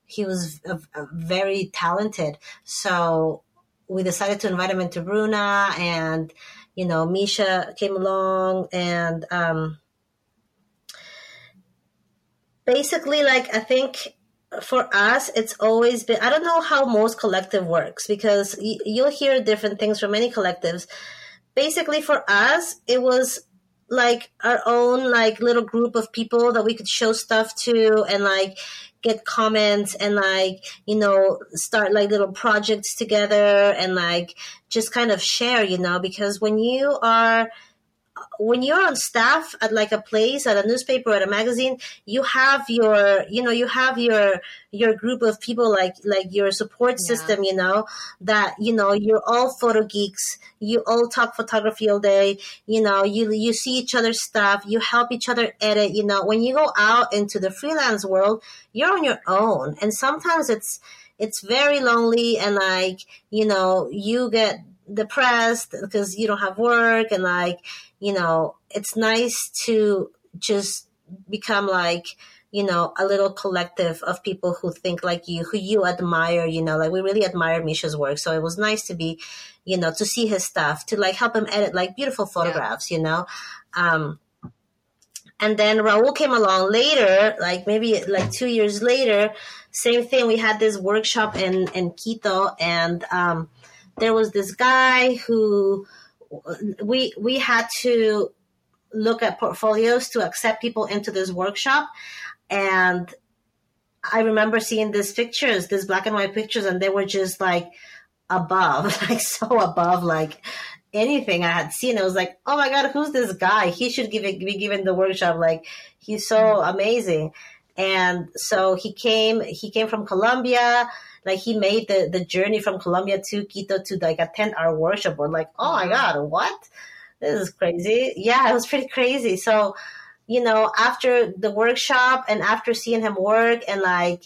he was a, a very talented. So we decided to invite him into Runa, and you know, Misha came along, and um, basically, like I think for us, it's always been, I don't know how most collective works because y- you'll hear different things from many collectives. Basically, for us, it was like our own like little group of people that we could show stuff to and like get comments and like you know start like little projects together and like just kind of share you know because when you are when you're on staff at like a place at a newspaper at a magazine you have your you know you have your your group of people like like your support yeah. system you know that you know you're all photo geeks you all talk photography all day you know you you see each other's stuff you help each other edit you know when you go out into the freelance world you're on your own and sometimes it's it's very lonely and like you know you get depressed because you don't have work and like you know it's nice to just become like you know a little collective of people who think like you who you admire you know like we really admire misha's work so it was nice to be you know to see his stuff to like help him edit like beautiful photographs yeah. you know um and then Raul came along later, like maybe like two years later. Same thing. We had this workshop in in Quito, and um, there was this guy who we we had to look at portfolios to accept people into this workshop and I remember seeing these pictures, these black and white pictures, and they were just like above, like so above, like anything I had seen. I was like, oh my god, who's this guy? He should give it, be given the workshop. Like he's so mm-hmm. amazing. And so he came. He came from Colombia like he made the, the journey from Colombia to Quito to like attend our workshop. We're like, oh my mm-hmm. God, what? This is crazy. Yeah, it was pretty crazy. So, you know, after the workshop and after seeing him work and like,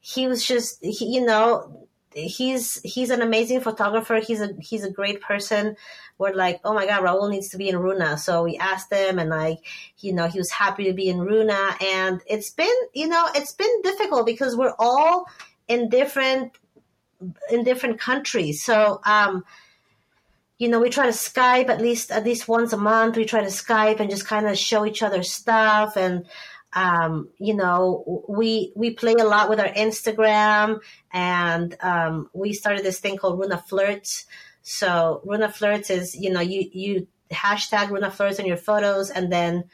he was just, he, you know, he's, he's an amazing photographer. He's a, he's a great person. We're like, oh my God, Raul needs to be in Runa. So we asked him and like, you know, he was happy to be in Runa. And it's been, you know, it's been difficult because we're all in different in different countries. So um, you know, we try to Skype at least at least once a month. We try to Skype and just kind of show each other stuff and um, you know, we we play a lot with our Instagram, and um, we started this thing called Runa Flirts. So Runa Flirts is you know you you hashtag Runa Flirts in your photos, and then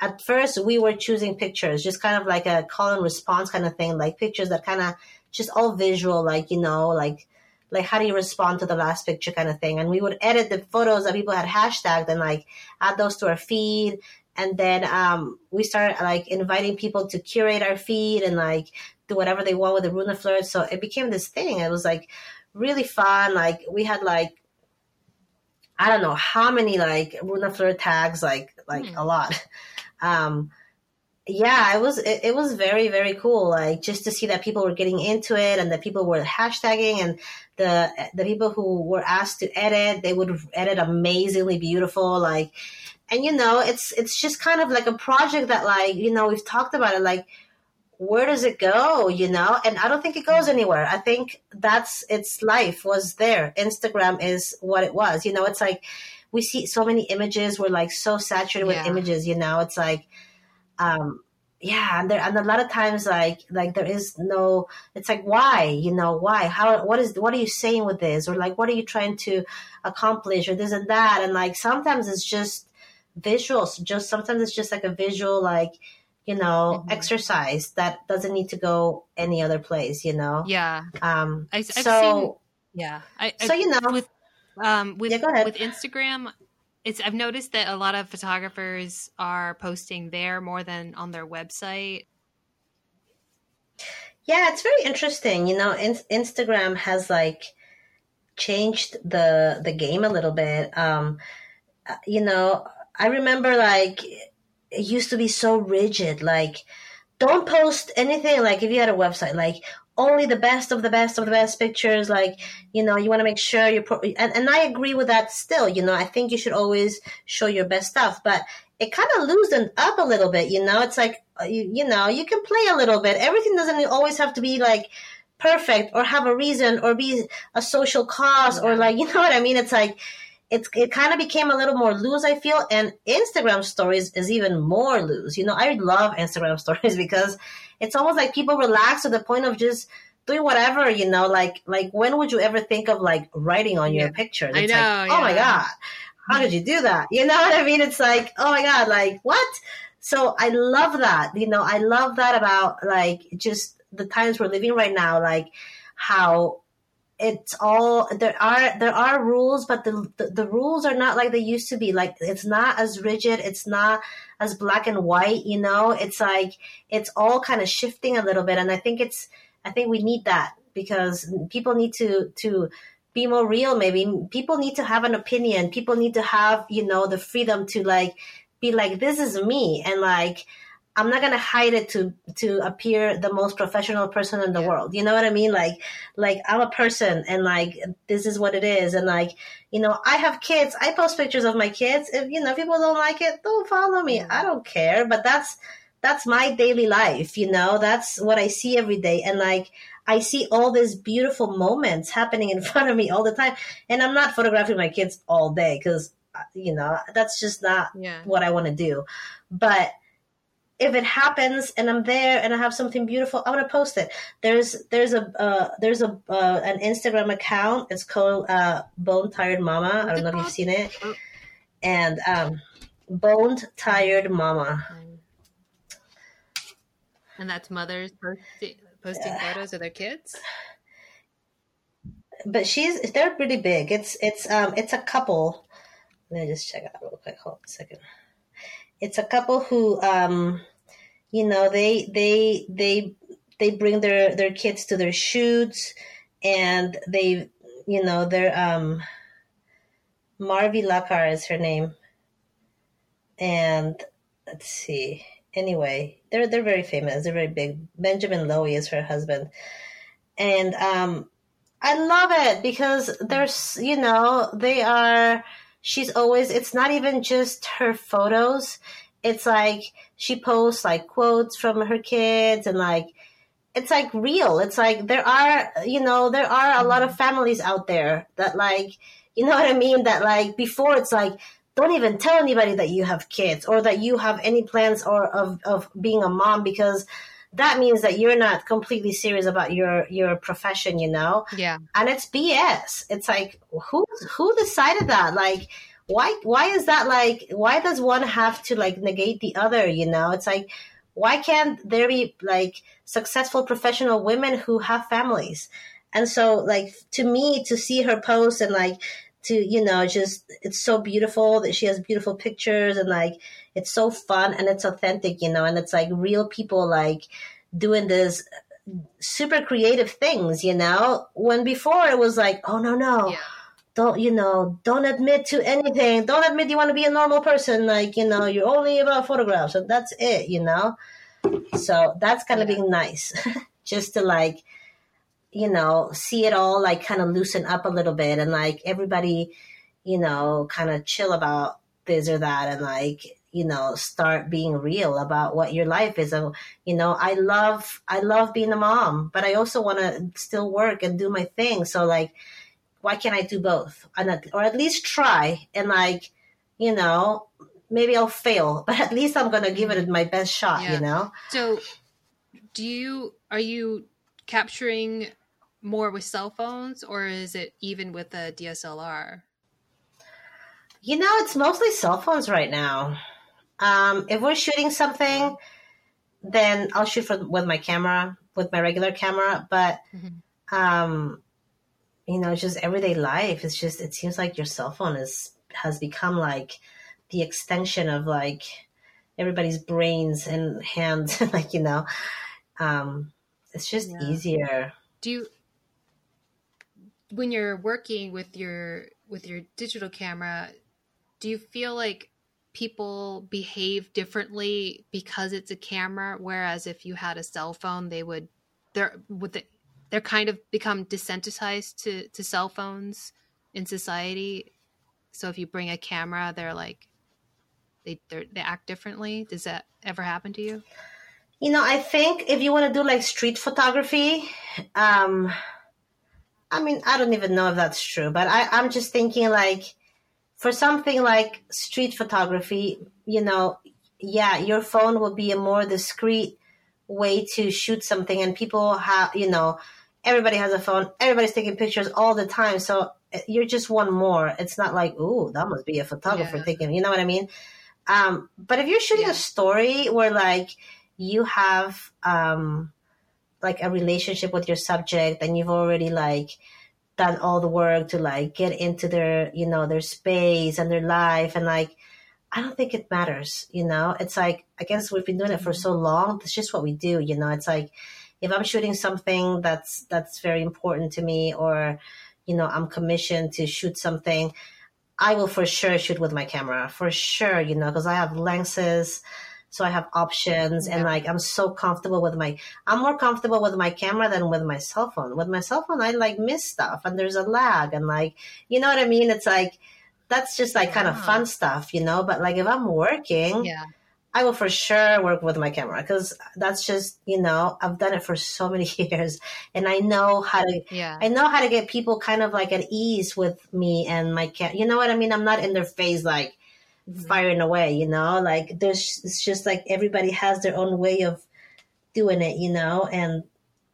at first we were choosing pictures, just kind of like a call and response kind of thing, like pictures that kind of just all visual, like, you know, like, like how do you respond to the last picture kind of thing. And we would edit the photos that people had hashtagged and like add those to our feed. And then um, we started like inviting people to curate our feed and like do whatever they want with the Runa Flirt. So it became this thing. It was like really fun. Like we had like I don't know how many like Runa Flirt tags, like like mm. a lot. Um, yeah, it was it, it, was very very cool. Like just to see that people were getting into it and that people were hashtagging and the the people who were asked to edit, they would edit amazingly beautiful. Like, and you know, it's it's just kind of like a project that like you know we've talked about it. Like, where does it go? You know, and I don't think it goes anywhere. I think that's its life was there. Instagram is what it was. You know, it's like we see so many images. We're like so saturated yeah. with images. You know, it's like um, yeah, and there and a lot of times like like there is no it's like why, you know, why? How what is what are you saying with this? Or like what are you trying to accomplish or this and that? And like sometimes it's just visuals, just sometimes it's just like a visual like you know mm-hmm. exercise that doesn't need to go any other place you know yeah um I, have so seen, yeah I, so you know with um with yeah, with instagram it's I've noticed that a lot of photographers are posting there more than on their website. Yeah, it's very interesting. You know, in- Instagram has like changed the the game a little bit. Um, you know, I remember like it used to be so rigid. Like, don't post anything. Like, if you had a website, like only the best of the best of the best pictures like you know you want to make sure you're pro- and, and i agree with that still you know i think you should always show your best stuff but it kind of loosened up a little bit you know? It's like uh, you, you know you can play a little bit. Everything doesn't always have to be like perfect or have a reason or be a social cause or like you know what i mean? It's like it's it kind of became a little more loose i feel and instagram stories is even more loose you know? I love instagram stories because it's almost like people relax to the point of just doing whatever, you know, like like when would you ever think of like writing on your yeah. pictures? It's I know, like, oh my God, how did you do that? You know what I mean? It's like, oh my God, like what? So I love that. You know, I love that about like just the times we're living right now, like how it's all there are there are rules but the, the, the rules are not like they used to be like it's not as rigid it's not as black and white you know? It's like it's all kind of shifting a little bit and i think it's i think we need that because people need to to be more real maybe. People need to have an opinion. People need to have you know the freedom to like be like this is me and like I'm not gonna hide it to to appear the most professional person in the yeah. world. You know what I mean? Like like I'm a person and like this is what it is and like you know I have kids. I post pictures of my kids. If you know people don't like it, don't follow me. I don't care. But that's that's my daily life. You know that's what I see every day and like. I see all these beautiful moments happening in front of me all the time, and I'm not photographing my kids all day because uh, you know that's just not yeah. what I want to do. But if it happens and I'm there and I have something beautiful, I want to post it. There's there's a uh, there's a uh, an Instagram account. It's called uh, Bone Tired Mama. I don't know if you've seen it. Oh. And um, Boned Tired Mama. And that's mothers posting, posting photos of their kids. But she's they're pretty big. It's it's um it's a couple. Let me just check out real quick. Hold on a second. It's a couple who um you know they they they they bring their their kids to their shoots and they you know they're um Marvi Lacar is her name. And let's see. Anyway they're they're very famous. They're very big. Benjamin lowy is her husband. And um i love it because there's you know they are she's always it's not even just her photos it's like she posts like quotes from her kids and like it's like real. It's like there are, you know, there are a lot of mm-hmm. families out there that like, you know what I mean? That like before it's like, don't even tell anybody that you have kids or that you have any plans or of, of being a mom because that means that you're not completely serious about your your profession, you know? Yeah. And it's BS. It's like who who decided that? Like why why is that like why does one have to like negate the other you know? It's like why can't there be like successful professional women who have families? And so like to me to see her post and like to you know just it's so beautiful that she has beautiful pictures and like it's so fun and it's authentic you know? And it's like real people like doing this super creative things you know? When before it was like oh no no. Yeah don't you know don't admit to anything. Don't admit you want to be a normal person like you know you're only about photographs and that's it you know? So that's kind of being nice just to like you know see it all like kind of loosen up a little bit and like everybody you know kind of chill about this or that and like you know start being real about what your life is and you know i love i love being a mom but i also want to still work and do my thing. So like why can't I do both? or at least try and like, you know, maybe I'll fail, but at least I'm going to give it my best shot, yeah. you know? So do you, are you capturing more with cell phones or is it even with a DSLR? You know, it's mostly cell phones right now. Um, if we're shooting something, then I'll shoot for, with my camera, with my regular camera. But mm-hmm. um, you know, just everyday life. It's just it seems like your cell phone is has become like the extension of like everybody's brains and hands. like you know, um, it's just yeah. easier. Do you when you're working with your with your digital camera? Do you feel like people behave differently because it's a camera whereas if you had a cell phone they would there with the they're kind of become desensitized to to cell phones in society. So if you bring a camera, they're like they they act differently. Does that ever happen to you? You know, I think if you want to do like street photography, um, I mean, I don't even know if that's true, but I, I'm just thinking like for something like street photography, you know, yeah, your phone will be a more discreet way to shoot something, and people have, you know, everybody has a phone. Everybody's taking pictures all the time. So eh, you're just one more. It's not like, ooh, that must be a photographer yeah. taking, you know what I mean? Um, but if you're shooting yeah. a story where like you have, um, like a relationship with your subject and you've already like done all the work to like get into their, you know, their space and their life and like, I don't think it matters, you know? It's like, I guess we've been doing it for mm-hmm. so long. It's just what we do, you know? It's like, if I'm shooting something that's that's very important to me, or you know I'm commissioned to shoot something, I will for sure shoot with my camera for sure. You know because I have lenses, so I have options, yeah. and like I'm so comfortable with my. I'm more comfortable with my camera than with my cell phone. With my cell phone, I like miss stuff, and there's a lag, and like you know what I mean. It's like that's just like kind of fun ah. stuff, you know. But like if I'm working, yeah I will for sure work with my camera because that's just you know I've done it for so many years and I know how to yeah. I know how to get people kind of like at ease with me and my cat you know what I mean? I'm not in their face like mm-hmm. firing away you know? Like there's it's just like everybody has their own way of doing it you know? And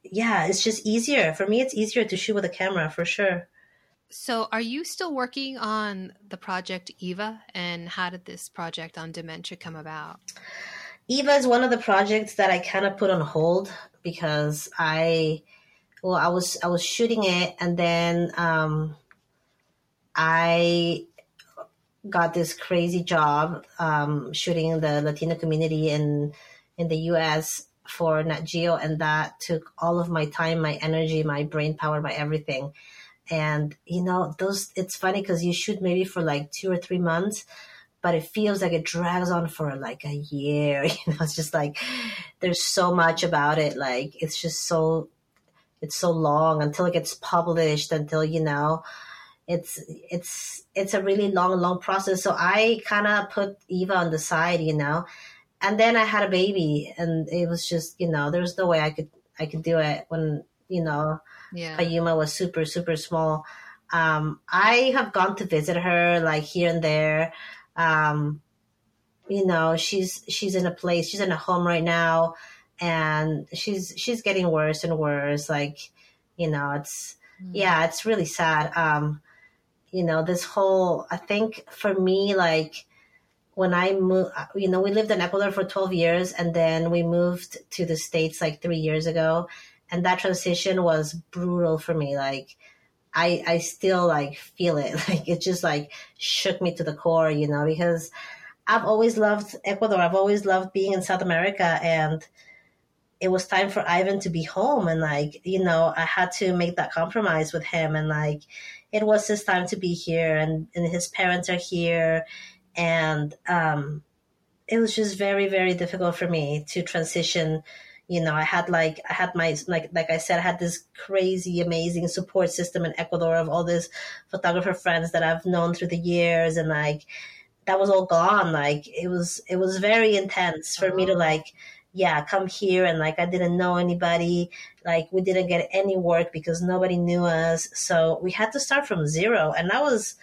yeah it's just easier. For me it's easier to shoot with a camera for sure so, are you still working on the project Eva? And how did this project on dementia come about? Eva is one of the projects that I kind of put on hold because I, well, I was I was shooting it, and then um, I got this crazy job um, shooting the Latino community in in the U.S. for Nat Geo, and that took all of my time, my energy, my brain power, my everything and you know those it's funny because you shoot maybe for like two or three months but it feels like it drags on for like a year you know it's just like there's so much about it like it's just so it's so long until it gets published until you know it's it's it's a really long long process. So i kind of put eva on the side you know and then i had a baby and it was just you know there's no way i could i could do it when you know yeah. Payuma was super, super small. Um, I have gone to visit her like here and there. Um, you know, she's she's in a place, she's in a home right now, and she's she's getting worse and worse. Like, you know, it's mm. yeah, it's really sad. Um, you know, this whole I think for me, like when I moved, you know, we lived in Ecuador for 12 years and then we moved to the States like three years ago and that transition was brutal for me like i i still like feel it like it just like shook me to the core you know because i've always loved ecuador i've always loved being in south america and it was time for Ivan to be home and like, you know, I had to make that compromise with him and like it was his time to be here and, and his parents are here and um it was just very, very difficult for me to transition. You know, I had like I had my like like I said, I had this crazy, amazing support system in Ecuador of all these photographer friends that I've known through the years and like that was all gone. Like it was it was very intense for me to uh-huh. like yeah, come here and like I didn't know anybody. Like we didn't get any work because nobody knew us. So we had to start from zero. And that was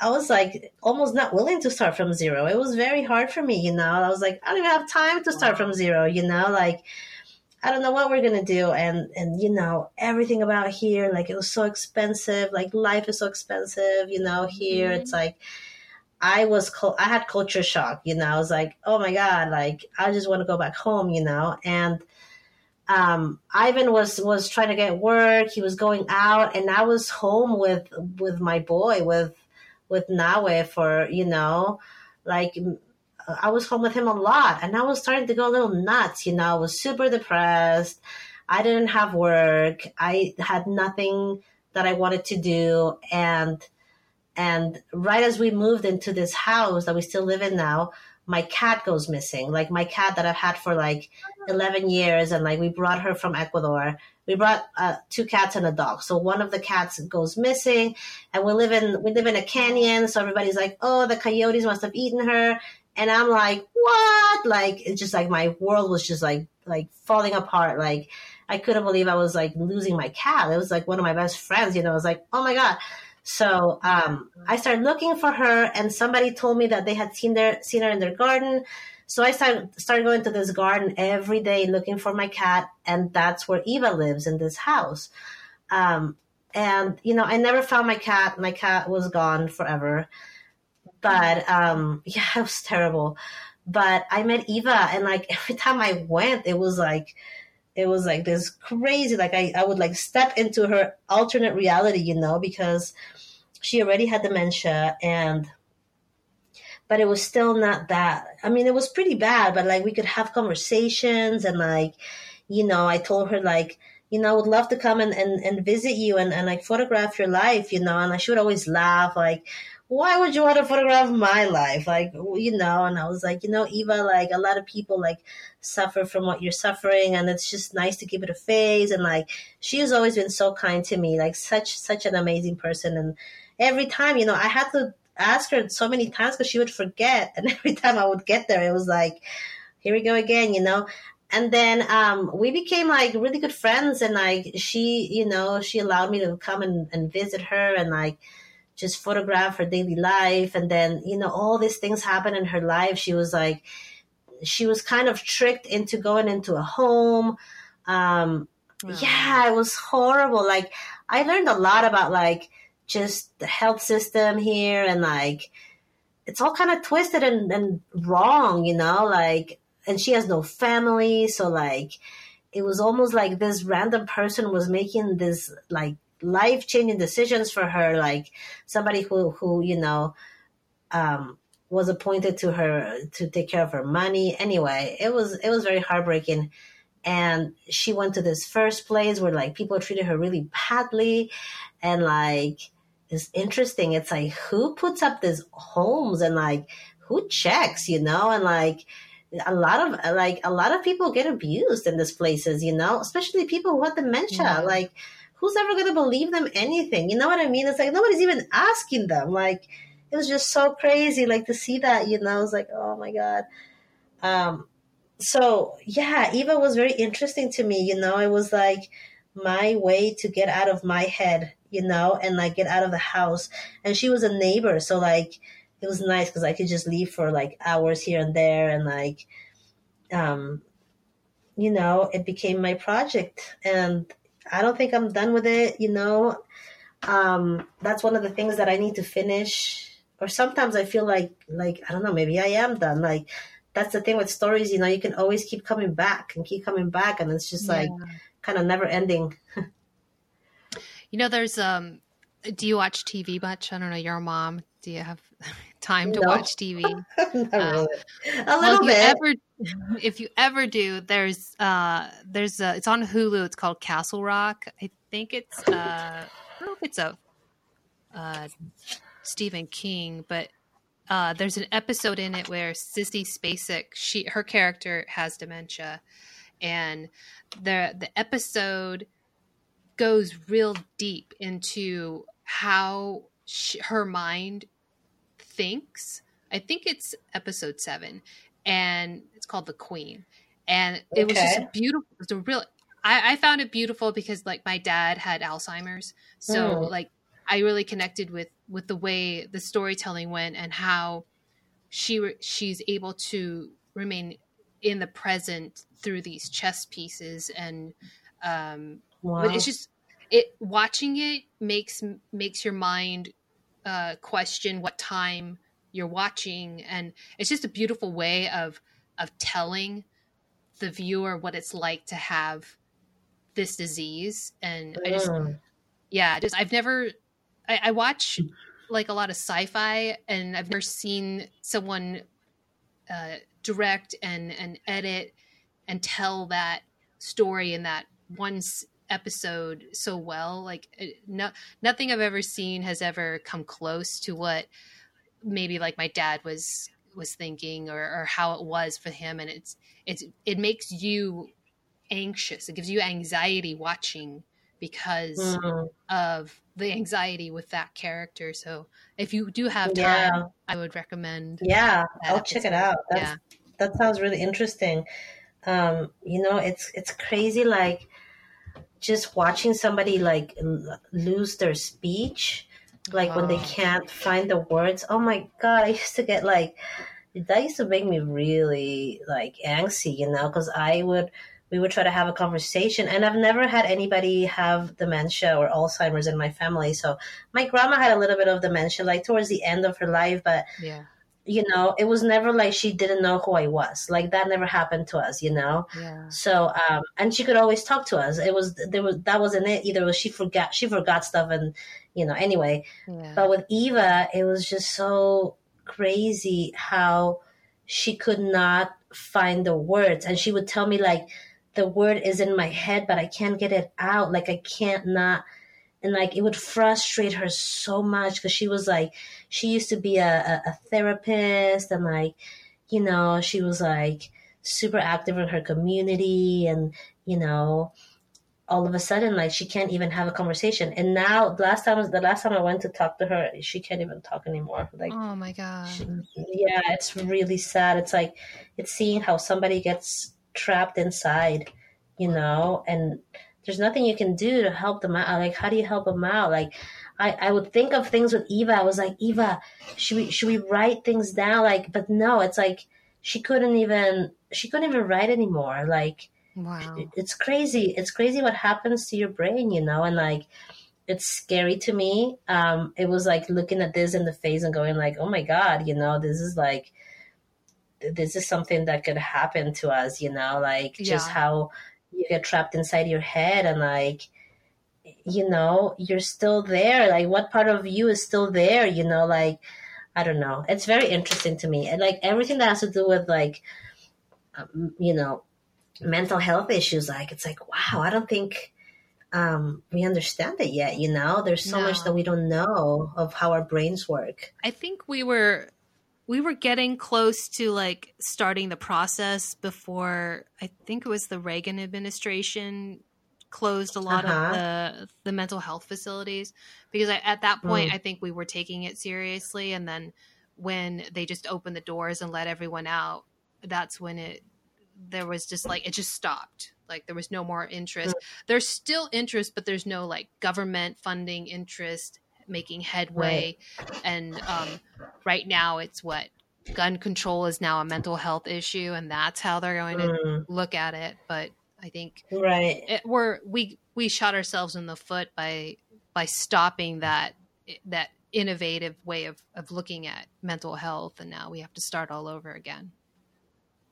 I was like almost not willing to start from zero. It was very hard for me, you know. I was like, I don't even have time to start from zero, you know, like I don't know what we're gonna do and and you know, everything about here, like it was so expensive, like life is so expensive, you know, here mm-hmm. it's like I was, I had culture shock, you know, I was like, oh my God, like, I just want to go back home, you know, and, um, Ivan was, was trying to get work. He was going out and I was home with, with my boy, with, with Nawe for, you know, like, I was home with him a lot and I was starting to go a little nuts, you know, I was super depressed. I didn't have work. I had nothing that I wanted to do. And, and right as we moved into this house that we still live in now, my cat goes missing. Like my cat that I've had for like 11 years. And like we brought her from Ecuador. We brought uh, two cats and a dog. So one of the cats goes missing and we live in, we live in a canyon. So everybody's like, oh, the coyotes must have eaten her. And I'm like, what? Like, it's just like my world was just like, like falling apart. Like I couldn't believe I was like losing my cat. It was like one of my best friends, you know, I was like, oh my God. So um, I started looking for her, and somebody told me that they had seen their seen her in their garden. So I started started going to this garden every day looking for my cat, and that's where Eva lives in this house. Um, and you know, I never found my cat. My cat was gone forever. But um, yeah, it was terrible. But I met Eva, and like every time I went, it was like it was like this crazy like I, I would like step into her alternate reality you know because she already had dementia and but it was still not that i mean it was pretty bad but like we could have conversations and like you know i told her like you know i would love to come and, and, and visit you and, and like photograph your life you know and i should always laugh like why would you want to photograph my life? Like, you know, and I was like, you know, Eva, like a lot of people like suffer from what you're suffering and it's just nice to give it a face. And like, she has always been so kind to me, like such, such an amazing person. And every time, you know, I had to ask her so many times because she would forget. And every time I would get there, it was like, here we go again, you know? and then um, we became like really good friends and like she you know she allowed me to come and, and visit her and like just photograph her daily life. And then, you know, all these things happen in her life. She was like, she was kind of tricked into going into a home. Um, Yeah, it was horrible. Like, I learned a lot about like just the health system here and like, it's all kind of twisted and, and wrong, you know, like, and she has no family. So like, it was almost like this random person was making this like life changing decisions for her, like somebody who who you know um, was appointed to her to take care of her money. Anyway, it was it was very heartbreaking. And she went to this first place where like people treated her really badly, and like it's interesting. It's like who puts up these homes and like who checks, you know, and like a lot of like a lot of people get abused in these places, you know, especially people who have dementia. Yeah. Like who's ever going to believe them anything? You know what I mean? It's like nobody's even asking them. Like it was just so crazy, like to see that. You know, I was like, oh my god. Um, so yeah, Eva was very interesting to me. You know, it was like my way to get out of my head. You know, and like get out of the house. And she was a neighbor, so like it was nice because I could just leave for like hours here and there, and like, um, you know, it became my project, and I don't think I'm done with it, you know. Um, that's one of the things that I need to finish. Or sometimes I feel like like I don't know, maybe I am done. Like that's the thing with stories, you know, you can always keep coming back and keep coming back and it's just like kind of never ending. you know, there's um do you watch TV much? I don't know. You're a mom. Do you have time to no. watch TV? Not uh, really. A little bit. Ever, if you ever do, there's uh, there's a, it's on Hulu. It's called Castle Rock. I think it's uh, I don't know if it's a uh, Stephen King, but uh, there's an episode in it where Sissy Spacek, she her character has dementia, and the the episode goes real deep into how she, her mind thinks. I think it's episode seven, and it's called The Queen. And it okay. was just beautiful. It was a real. I, I, found it beautiful because like my dad had Alzheimer's, so mm. like I really connected with with the way the storytelling went and how she she's able to remain in the present through these chess pieces and um wow. but it's just it watching it makes makes your mind uh question what time you're watching and it's just a beautiful way of of telling the viewer what it's like to have this disease and i just mm. yeah just i've never I, I watch like a lot of sci-fi and i've never seen someone uh direct and and edit and tell that story in that one episode so well like no, nothing i've ever seen has ever come close to what maybe like my dad was was thinking or, or how it was for him and it's it's it makes you anxious it gives you anxiety watching because mm-hmm. of the anxiety with that character so if you do have time yeah. i would recommend yeah i'll episode. check it out That's, yeah. that sounds really interesting um you know it's it's crazy like just watching somebody like l- lose their speech like when they can't find the words. Oh my god i used to get like that used to make me really like angsty you know because i would we would try to have a conversation and i've never had anybody have dementia or alzheimer's in my family so my grandma had a little bit of dementia like towards the end of her life but yeah you know, it was never like she didn't know who I was. Like that never happened to us, you know. Yeah. So, um, and she could always talk to us. It was there was that wasn't it either. Was she forgot she forgot stuff and you know anyway. Yeah. But with Eva, it was just so crazy how she could not find the words, and she would tell me like the word is in my head, but I can't get it out. Like I can't not and like it would frustrate her so much because she was like she used to be a, a, a, therapist and like you know she was like super active in her community and you know all of a sudden like she can't even have a conversation. And now the last time the last time i went to talk to her she can't even talk anymore. Like oh my god. She, yeah it's really sad. It's like it's seeing how somebody gets trapped inside you know and there's nothing you can do to help them out. Like, how do you help them out? Like, I, I would think of things with Eva. I was like, Eva, should we should we write things down? Like, but no, it's like she couldn't even she couldn't even write anymore. Like, wow, it's crazy. It's crazy what happens to your brain, you know, and like it's scary to me. Um, it was like looking at this in the face and going like, oh my god, you know, this is like this is something that could happen to us, you know, like yeah. just how you get trapped inside your head and like you know you're still there. Like what part of you is still there you know? Like i don't know. It's very interesting to me. And like everything that has to do with like um, you know mental health issues like it's like wow i don't think um, we understand it yet you know? There's so no. much that we don't know of how our brains work. I think we were we were getting close to like starting the process before I think it was the Reagan administration closed a lot uh-huh. of the the mental health facilities because I, at that point mm. I think we were taking it seriously and then when they just opened the doors and let everyone out that's when it there was just like it just stopped like there was no more interest mm. there's still interest but there's no like government funding interest making headway. Right. And um, right now, it's what gun control is now a mental health issue, and that's how they're going to mm. look at it. But I think right it, we're we we shot ourselves in the foot by by stopping that that innovative way of of looking at mental health, and now we have to start all over again.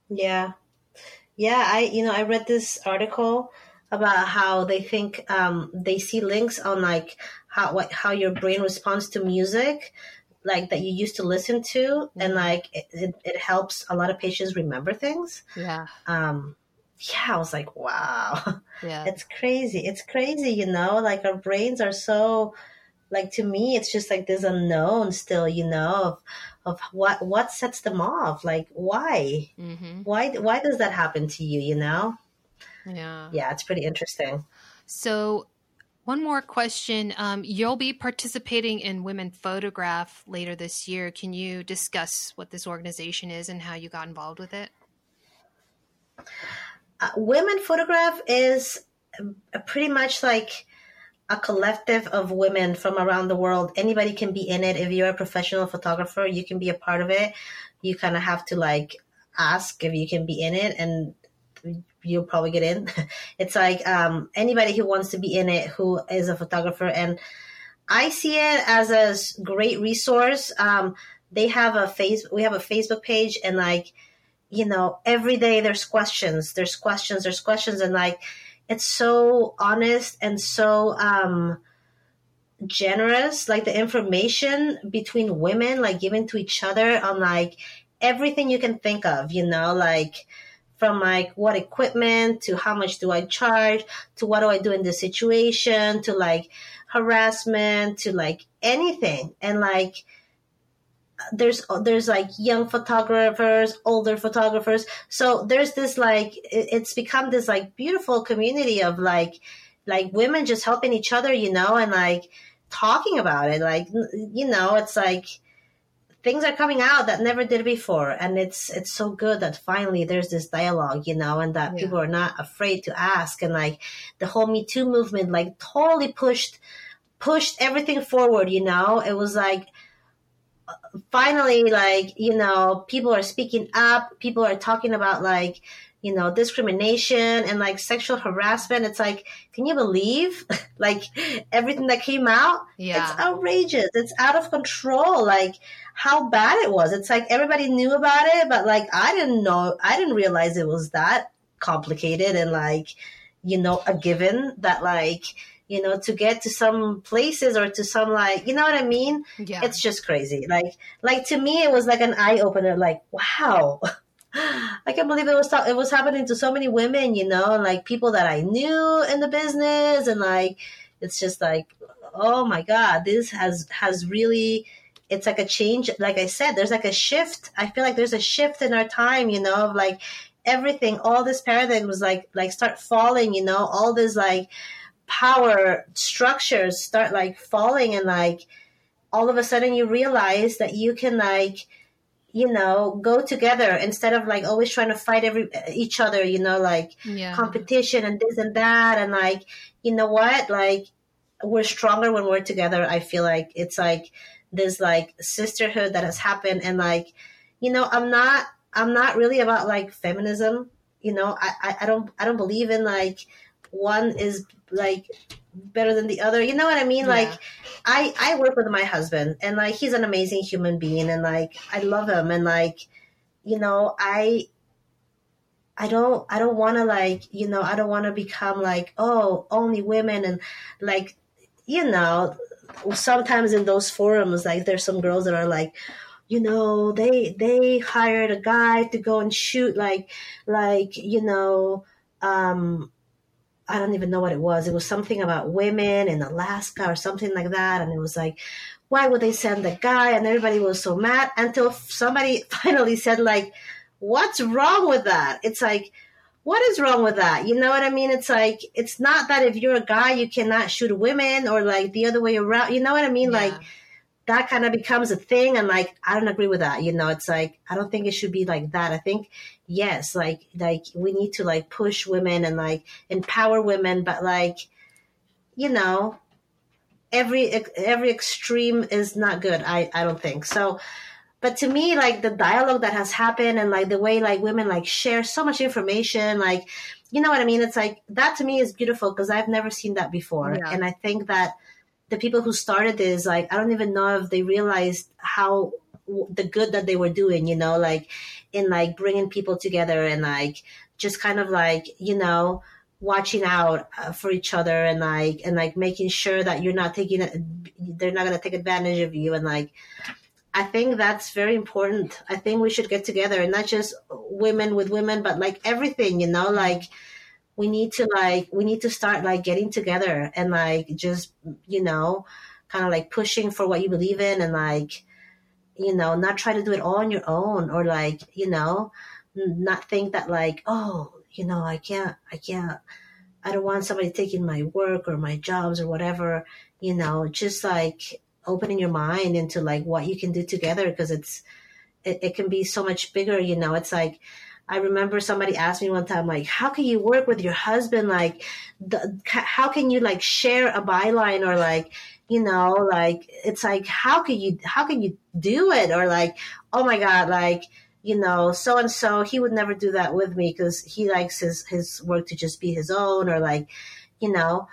Yeah, yeah. I you know I read this article about how they think um, they see links on like how what, how your brain responds to music like that you used to listen to and like it, it, it helps a lot of patients remember things. Yeah. um yeah i was like wow. Yeah. it's crazy. It's crazy you know? Like our brains are so like to me it's just like this unknown still you know of, of what what sets them off. Like why? Hmm why why does that happen to you you know? Yeah. yeah it's pretty interesting. So, one more question. Um, you'll be participating in Women Photograph later this year. Can you discuss what this organization is and how you got involved with it? uh, women photograph is uh, pretty much like a collective of women from around the world anybody can be in it if you're a professional photographer you can be a part of it you kind of have to like ask if you can be in it and you'll probably get in. It's like um, anybody who wants to be in it who is a photographer. And i see it as a great resource. Um, they have a face we have a facebook page and like you know, every day there's questions, there's questions, there's questions, and like it's so honest and so um generous, like the information between women, like given to each other on like everything you can think of, you know, like from like what equipment to how much do I charge to what do I do in this situation to like harassment to like anything. And like there's there's like young photographers older photographers. So there's this like it's become this like beautiful community of like like women just helping each other you know and like talking about it. Like you know it's like things are coming out that never did before. And it's it's so good that finally there's this dialogue you know and that Yeah. people are not afraid to ask. And like the whole me too movement like totally pushed pushed everything forward you know? It was like finally like you know people are speaking up. People are talking about like you know discrimination and like sexual harassment. It's like can you believe like everything that came out? Yeah. it's outrageous. It's out of control. Like how bad it was. It's like everybody knew about it but like i didn't know i didn't realize it was that complicated and like you know a given that like you know to get to some places or to some like you know what i mean? Yeah. it's just crazy. Like like to me it was like an eye opener like wow. I can't believe it was it was happening to so many women you know and like people that i knew in the business and like it's just like oh my god this has has really it's like a change like i said there's like a shift. I feel like there's a shift in our time you know of like everything all this paradigm was like like start falling you know all this like power structures start like falling and like all of a sudden you realize that you can like you know go together instead of like always trying to fight every each other you know like yeah. competition and this and that. And like you know what? Like we're stronger when we're together i feel like. It's like this like sisterhood that has happened. And like you know i'm not i'm not really about like feminism. You know i i, I don't i don't believe in like one is like better than the other. You know what i mean? Yeah. like i i work with my husband and like he's an amazing human being and like i love him. And like you know i I don't I don't want to like you know I don't want to become like oh only women and like you know sometimes in those forums like there's some girls that are like you know they they hired a guy to go and shoot like like you know um I don't even know what it was it was something about women in Alaska or something like that and it was like why would they send the guy and everybody was so mad until somebody finally said like what's wrong with that? It's like, what is wrong with that? You know what I mean? It's like, it's not that if you're a guy, you cannot shoot women or like the other way around. You know what I mean? Like, that kind of becomes a thing. And like, I don't agree with that. You know, it's like, I don't think it should be like that. I think, yes, like, like we need to like push women and like empower women, but like, you know, every, every extreme is not good. I, I don't think so but to me like the dialogue that has happened and like the way like women like share so much information like you know what i mean it's like that to me is beautiful because i've never seen that before Yeah. and i think that the people who started this like i don't even know if they realized how the good that they were doing you know like in like bringing people together and like just kind of like you know watching out uh, for each other and like and like making sure that you're not taking it they're not going to take advantage of you and like i think that's very important. I think we should get together and not just women with women but like everything you know? Like we need to like we need to start like getting together and like just you know kind of like pushing for what you believe in and like you know not try to do it all on your own or like you know not think that like oh you know, I can't, I can't, I don't want somebody taking my work or my jobs or whatever, you know, just like opening your mind into like what you can do together because it's, it, it can be so much bigger, you know, it's like, I remember somebody asked me one time, like, how can you work with your husband? Like, the, how can you like share a byline or like, you know, like, it's like, how can you, how can you do it? Or like, oh my God, like, you know, so and so, he would never do that with me because he likes his, his work to just be his own or like, you know,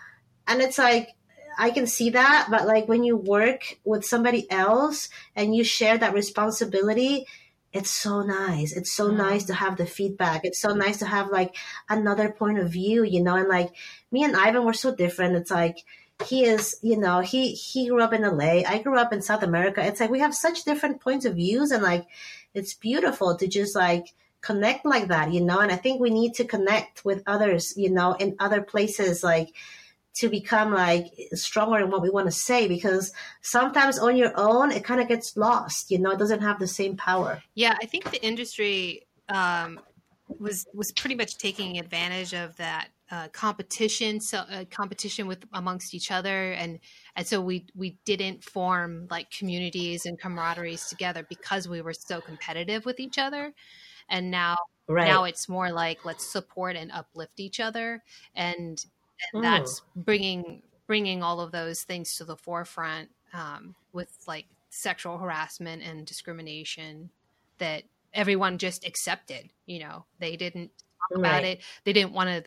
and it's like, I can see that, but like when you work with somebody else and you share that responsibility, it's so nice. It's so mm. nice to have the feedback. It's so nice to have like another point of view, you know, and like me and Ivan were so different. It's like, he is, you know, he he grew up in LA. I grew up in South America. It's like we have such different points of views and like it's beautiful to just like connect like that, you know. And I think we need to connect with others, you know, in other places, like to become like stronger in what we want to say because sometimes on your own it kind of gets lost you know it doesn't have the same power yeah i think the industry um, was was pretty much taking advantage of that uh, competition so uh, competition with amongst each other and and so we we didn't form like communities and camaraderies together because we were so competitive with each other and now right. now it's more like let's support and uplift each other and, and mm. that's bringing bringing all of those things to the forefront um, with like sexual harassment and discrimination that everyone just accepted you know they didn't talk right. about it they didn't want to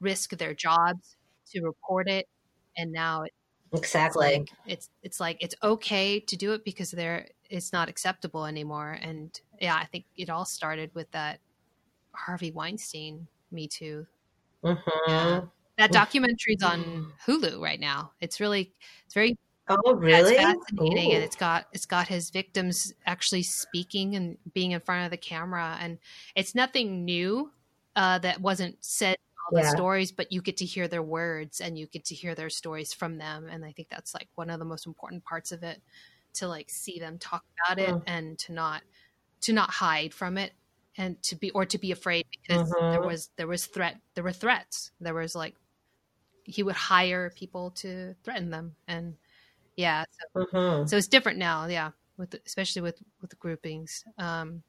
risk their jobs to report it and now it, Exactly. It's like, it's it's like it's okay to do it because there it's not acceptable anymore. And yeah, I think it all started with that Harvey Weinstein Me Too. Mm-hmm. Yeah. That documentary's on Hulu right now. It's really it's very Oh, really? Yeah, it's fascinating, Ooh. and it's got it's got his victims actually speaking and being in front of the camera, and it's nothing new uh, that wasn't said in all the stories, but you get to hear their words and you get to hear their stories from them. And I think that's like one of the most important parts of it to like see them talk about it and to not to not hide from it and to be or to be afraid because mm-hmm. there was there was threat there were threats there was like he would hire people to threaten them and yeah so, mm-hmm. so it's different now yeah with especially with with the groupings um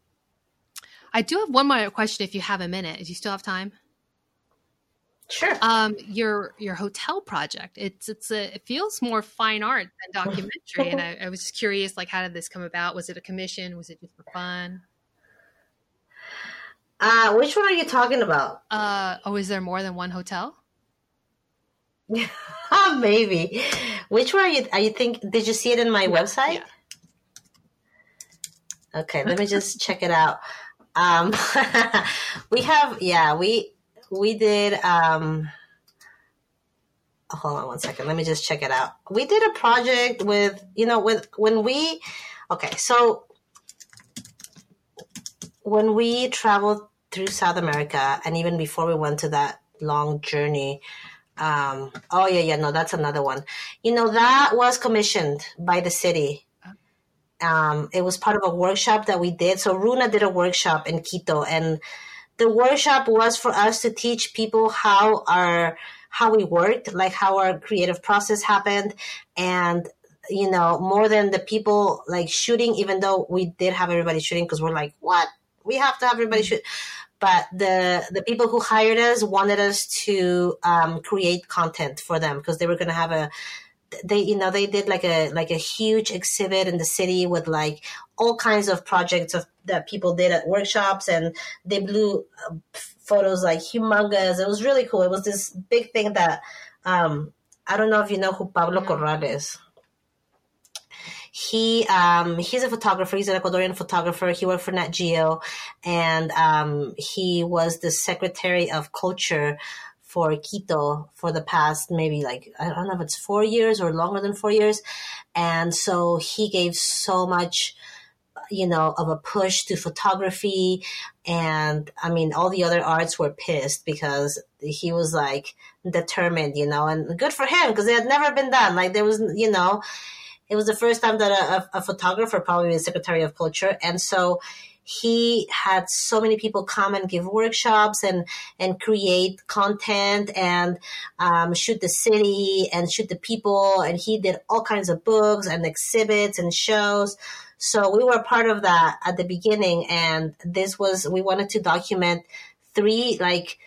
i do have one more question if you have a minute do you still have time Sure. Um, your your hotel project. It's it's a it feels more fine art than documentary, and I, I, was just curious, like, how did this come about? Was it a commission? Was it just for fun? Uh, which one are you talking about? Uh, oh, is there more than one hotel? Maybe. Which one are you? Are you think? Did you see it in my yeah, website? Yeah. Okay, let me just check it out. Um, we have, yeah, we we did um hold on one second let me just check it out we did a project with you know with when we okay so when we traveled through south america and even before we went to that long journey um oh yeah yeah no that's another one you know that was commissioned by the city um it was part of a workshop that we did so runa did a workshop in quito and the workshop was for us to teach people how our how we worked, like how our creative process happened, and you know more than the people like shooting. Even though we did have everybody shooting, because we're like, what we have to have everybody shoot. But the the people who hired us wanted us to um, create content for them because they were going to have a they you know they did like a like a huge exhibit in the city with like all kinds of projects of that people did at workshops and they blew uh, photos like humongous. It was really cool. It was this big thing that um i don't know if you know who pablo mm-hmm. corral is he um, he's a photographer. He's an Ecuadorian photographer. He worked for Nat Geo, and um, he was the secretary of culture for Quito for the past maybe like I don't know if it's four years or longer than four years, and so he gave so much you know, of a push to photography. And I mean, all the other arts were pissed because he was like determined, you know, and good for him because it had never been done. Like there was, you know, it was the first time that a, a photographer probably was secretary of culture. And so he had so many people come and give workshops and and create content and um, shoot the city and shoot the people and he did all kinds of books and exhibits and shows so we were part of that at the beginning, and this was we wanted to document three like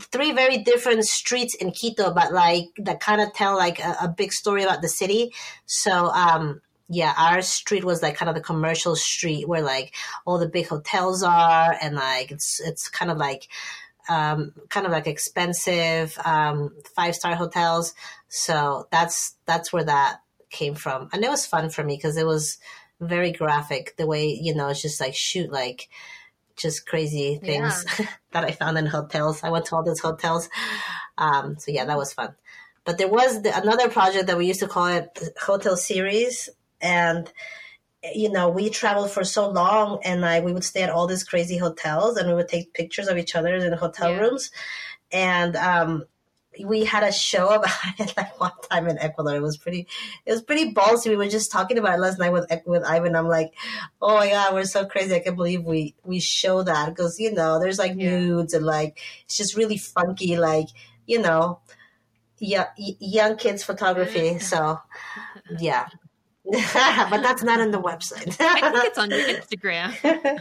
three very different streets in Quito, but like that kind of tell like a, a, big story about the city. So um yeah, our street was like kind of the commercial street where like all the big hotels are and like it's it's kind of like um, kind of like expensive um, five star hotels. So that's that's where that came from, and it was fun for me because it was very graphic the way you know it's just like shoot like just crazy things yeah. that I found in hotels. I went to all those hotels. Um, so yeah, that was fun. But there was the, another project that we used to call it Hotel Series, and you know we traveled for so long, and like we would stay at all these crazy hotels, and we would take pictures of each other in hotel yeah. rooms, and um, we had a show about it like one time in Ecuador. It was pretty, it was pretty ballsy. We were just talking about it last night with with Ivan. I'm like, oh my god, we're so crazy. I can't believe we we show that because you know there's like yeah. nudes and like it's just really funky, like you know, yeah, young kids photography. So yeah. but that's not on the website. I think it's on your Instagram.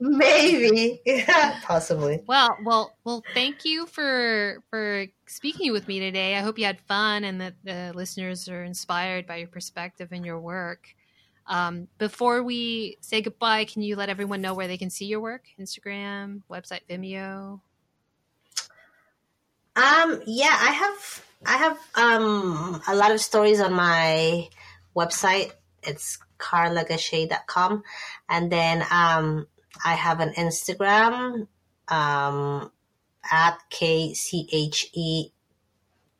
Maybe, yeah, possibly. Well, well, well. Thank you for for speaking with me today. I hope you had fun and that the listeners are inspired by your perspective and your work. Um, before we say goodbye, can you let everyone know where they can see your work? Instagram, website, Vimeo. Um. Yeah, I have. I have um a lot of stories on my website. It's karlagachet.com. And then um I have an Instagram um, at K C H E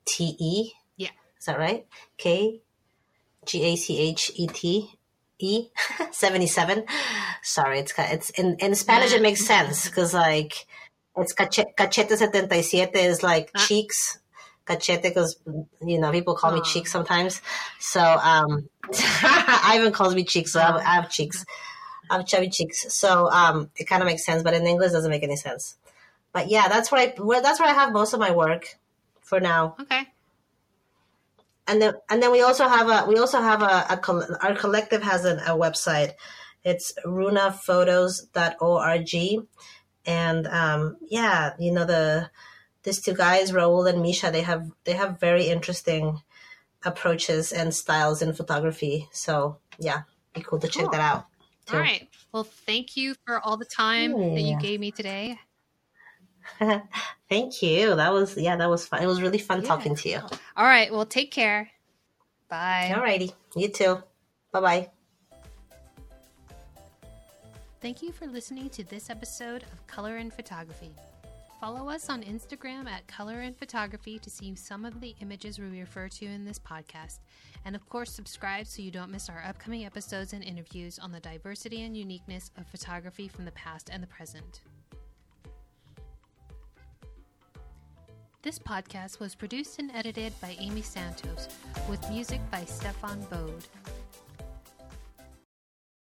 T E. Yeah. Is that right? K G A C H E T E 77. Sorry, it's it's in, in Spanish it makes sense because like it's cachete, cachete 77 is like ah. cheeks. Cachete because you know people call me cheeks sometimes. So um Ivan calls me cheeks, so I have, I have cheeks of chubby cheeks. So um, it kind of makes sense, but in English doesn't make any sense. But yeah, that's where I where, that's where I have most of my work for now. Okay. And then and then we also have a we also have a, a our collective has an, a website. It's runaphotos.org. And um, yeah, you know the these two guys, Raul and Misha, they have they have very interesting approaches and styles in photography. So yeah, be cool to check cool. that out. All right. Well, thank you for all the time yeah. that you gave me today. thank you. That was yeah, that was fun. It was really fun yeah. talking to you. All right. Well, take care. Bye. All righty. You too. Bye bye. Thank you for listening to this episode of Color and Photography. Follow us on Instagram at Color and Photography to see some of the images we refer to in this podcast. And of course, subscribe so you don't miss our upcoming episodes and interviews on the diversity and uniqueness of photography from the past and the present. This podcast was produced and edited by Amy Santos, with music by Stefan Bode.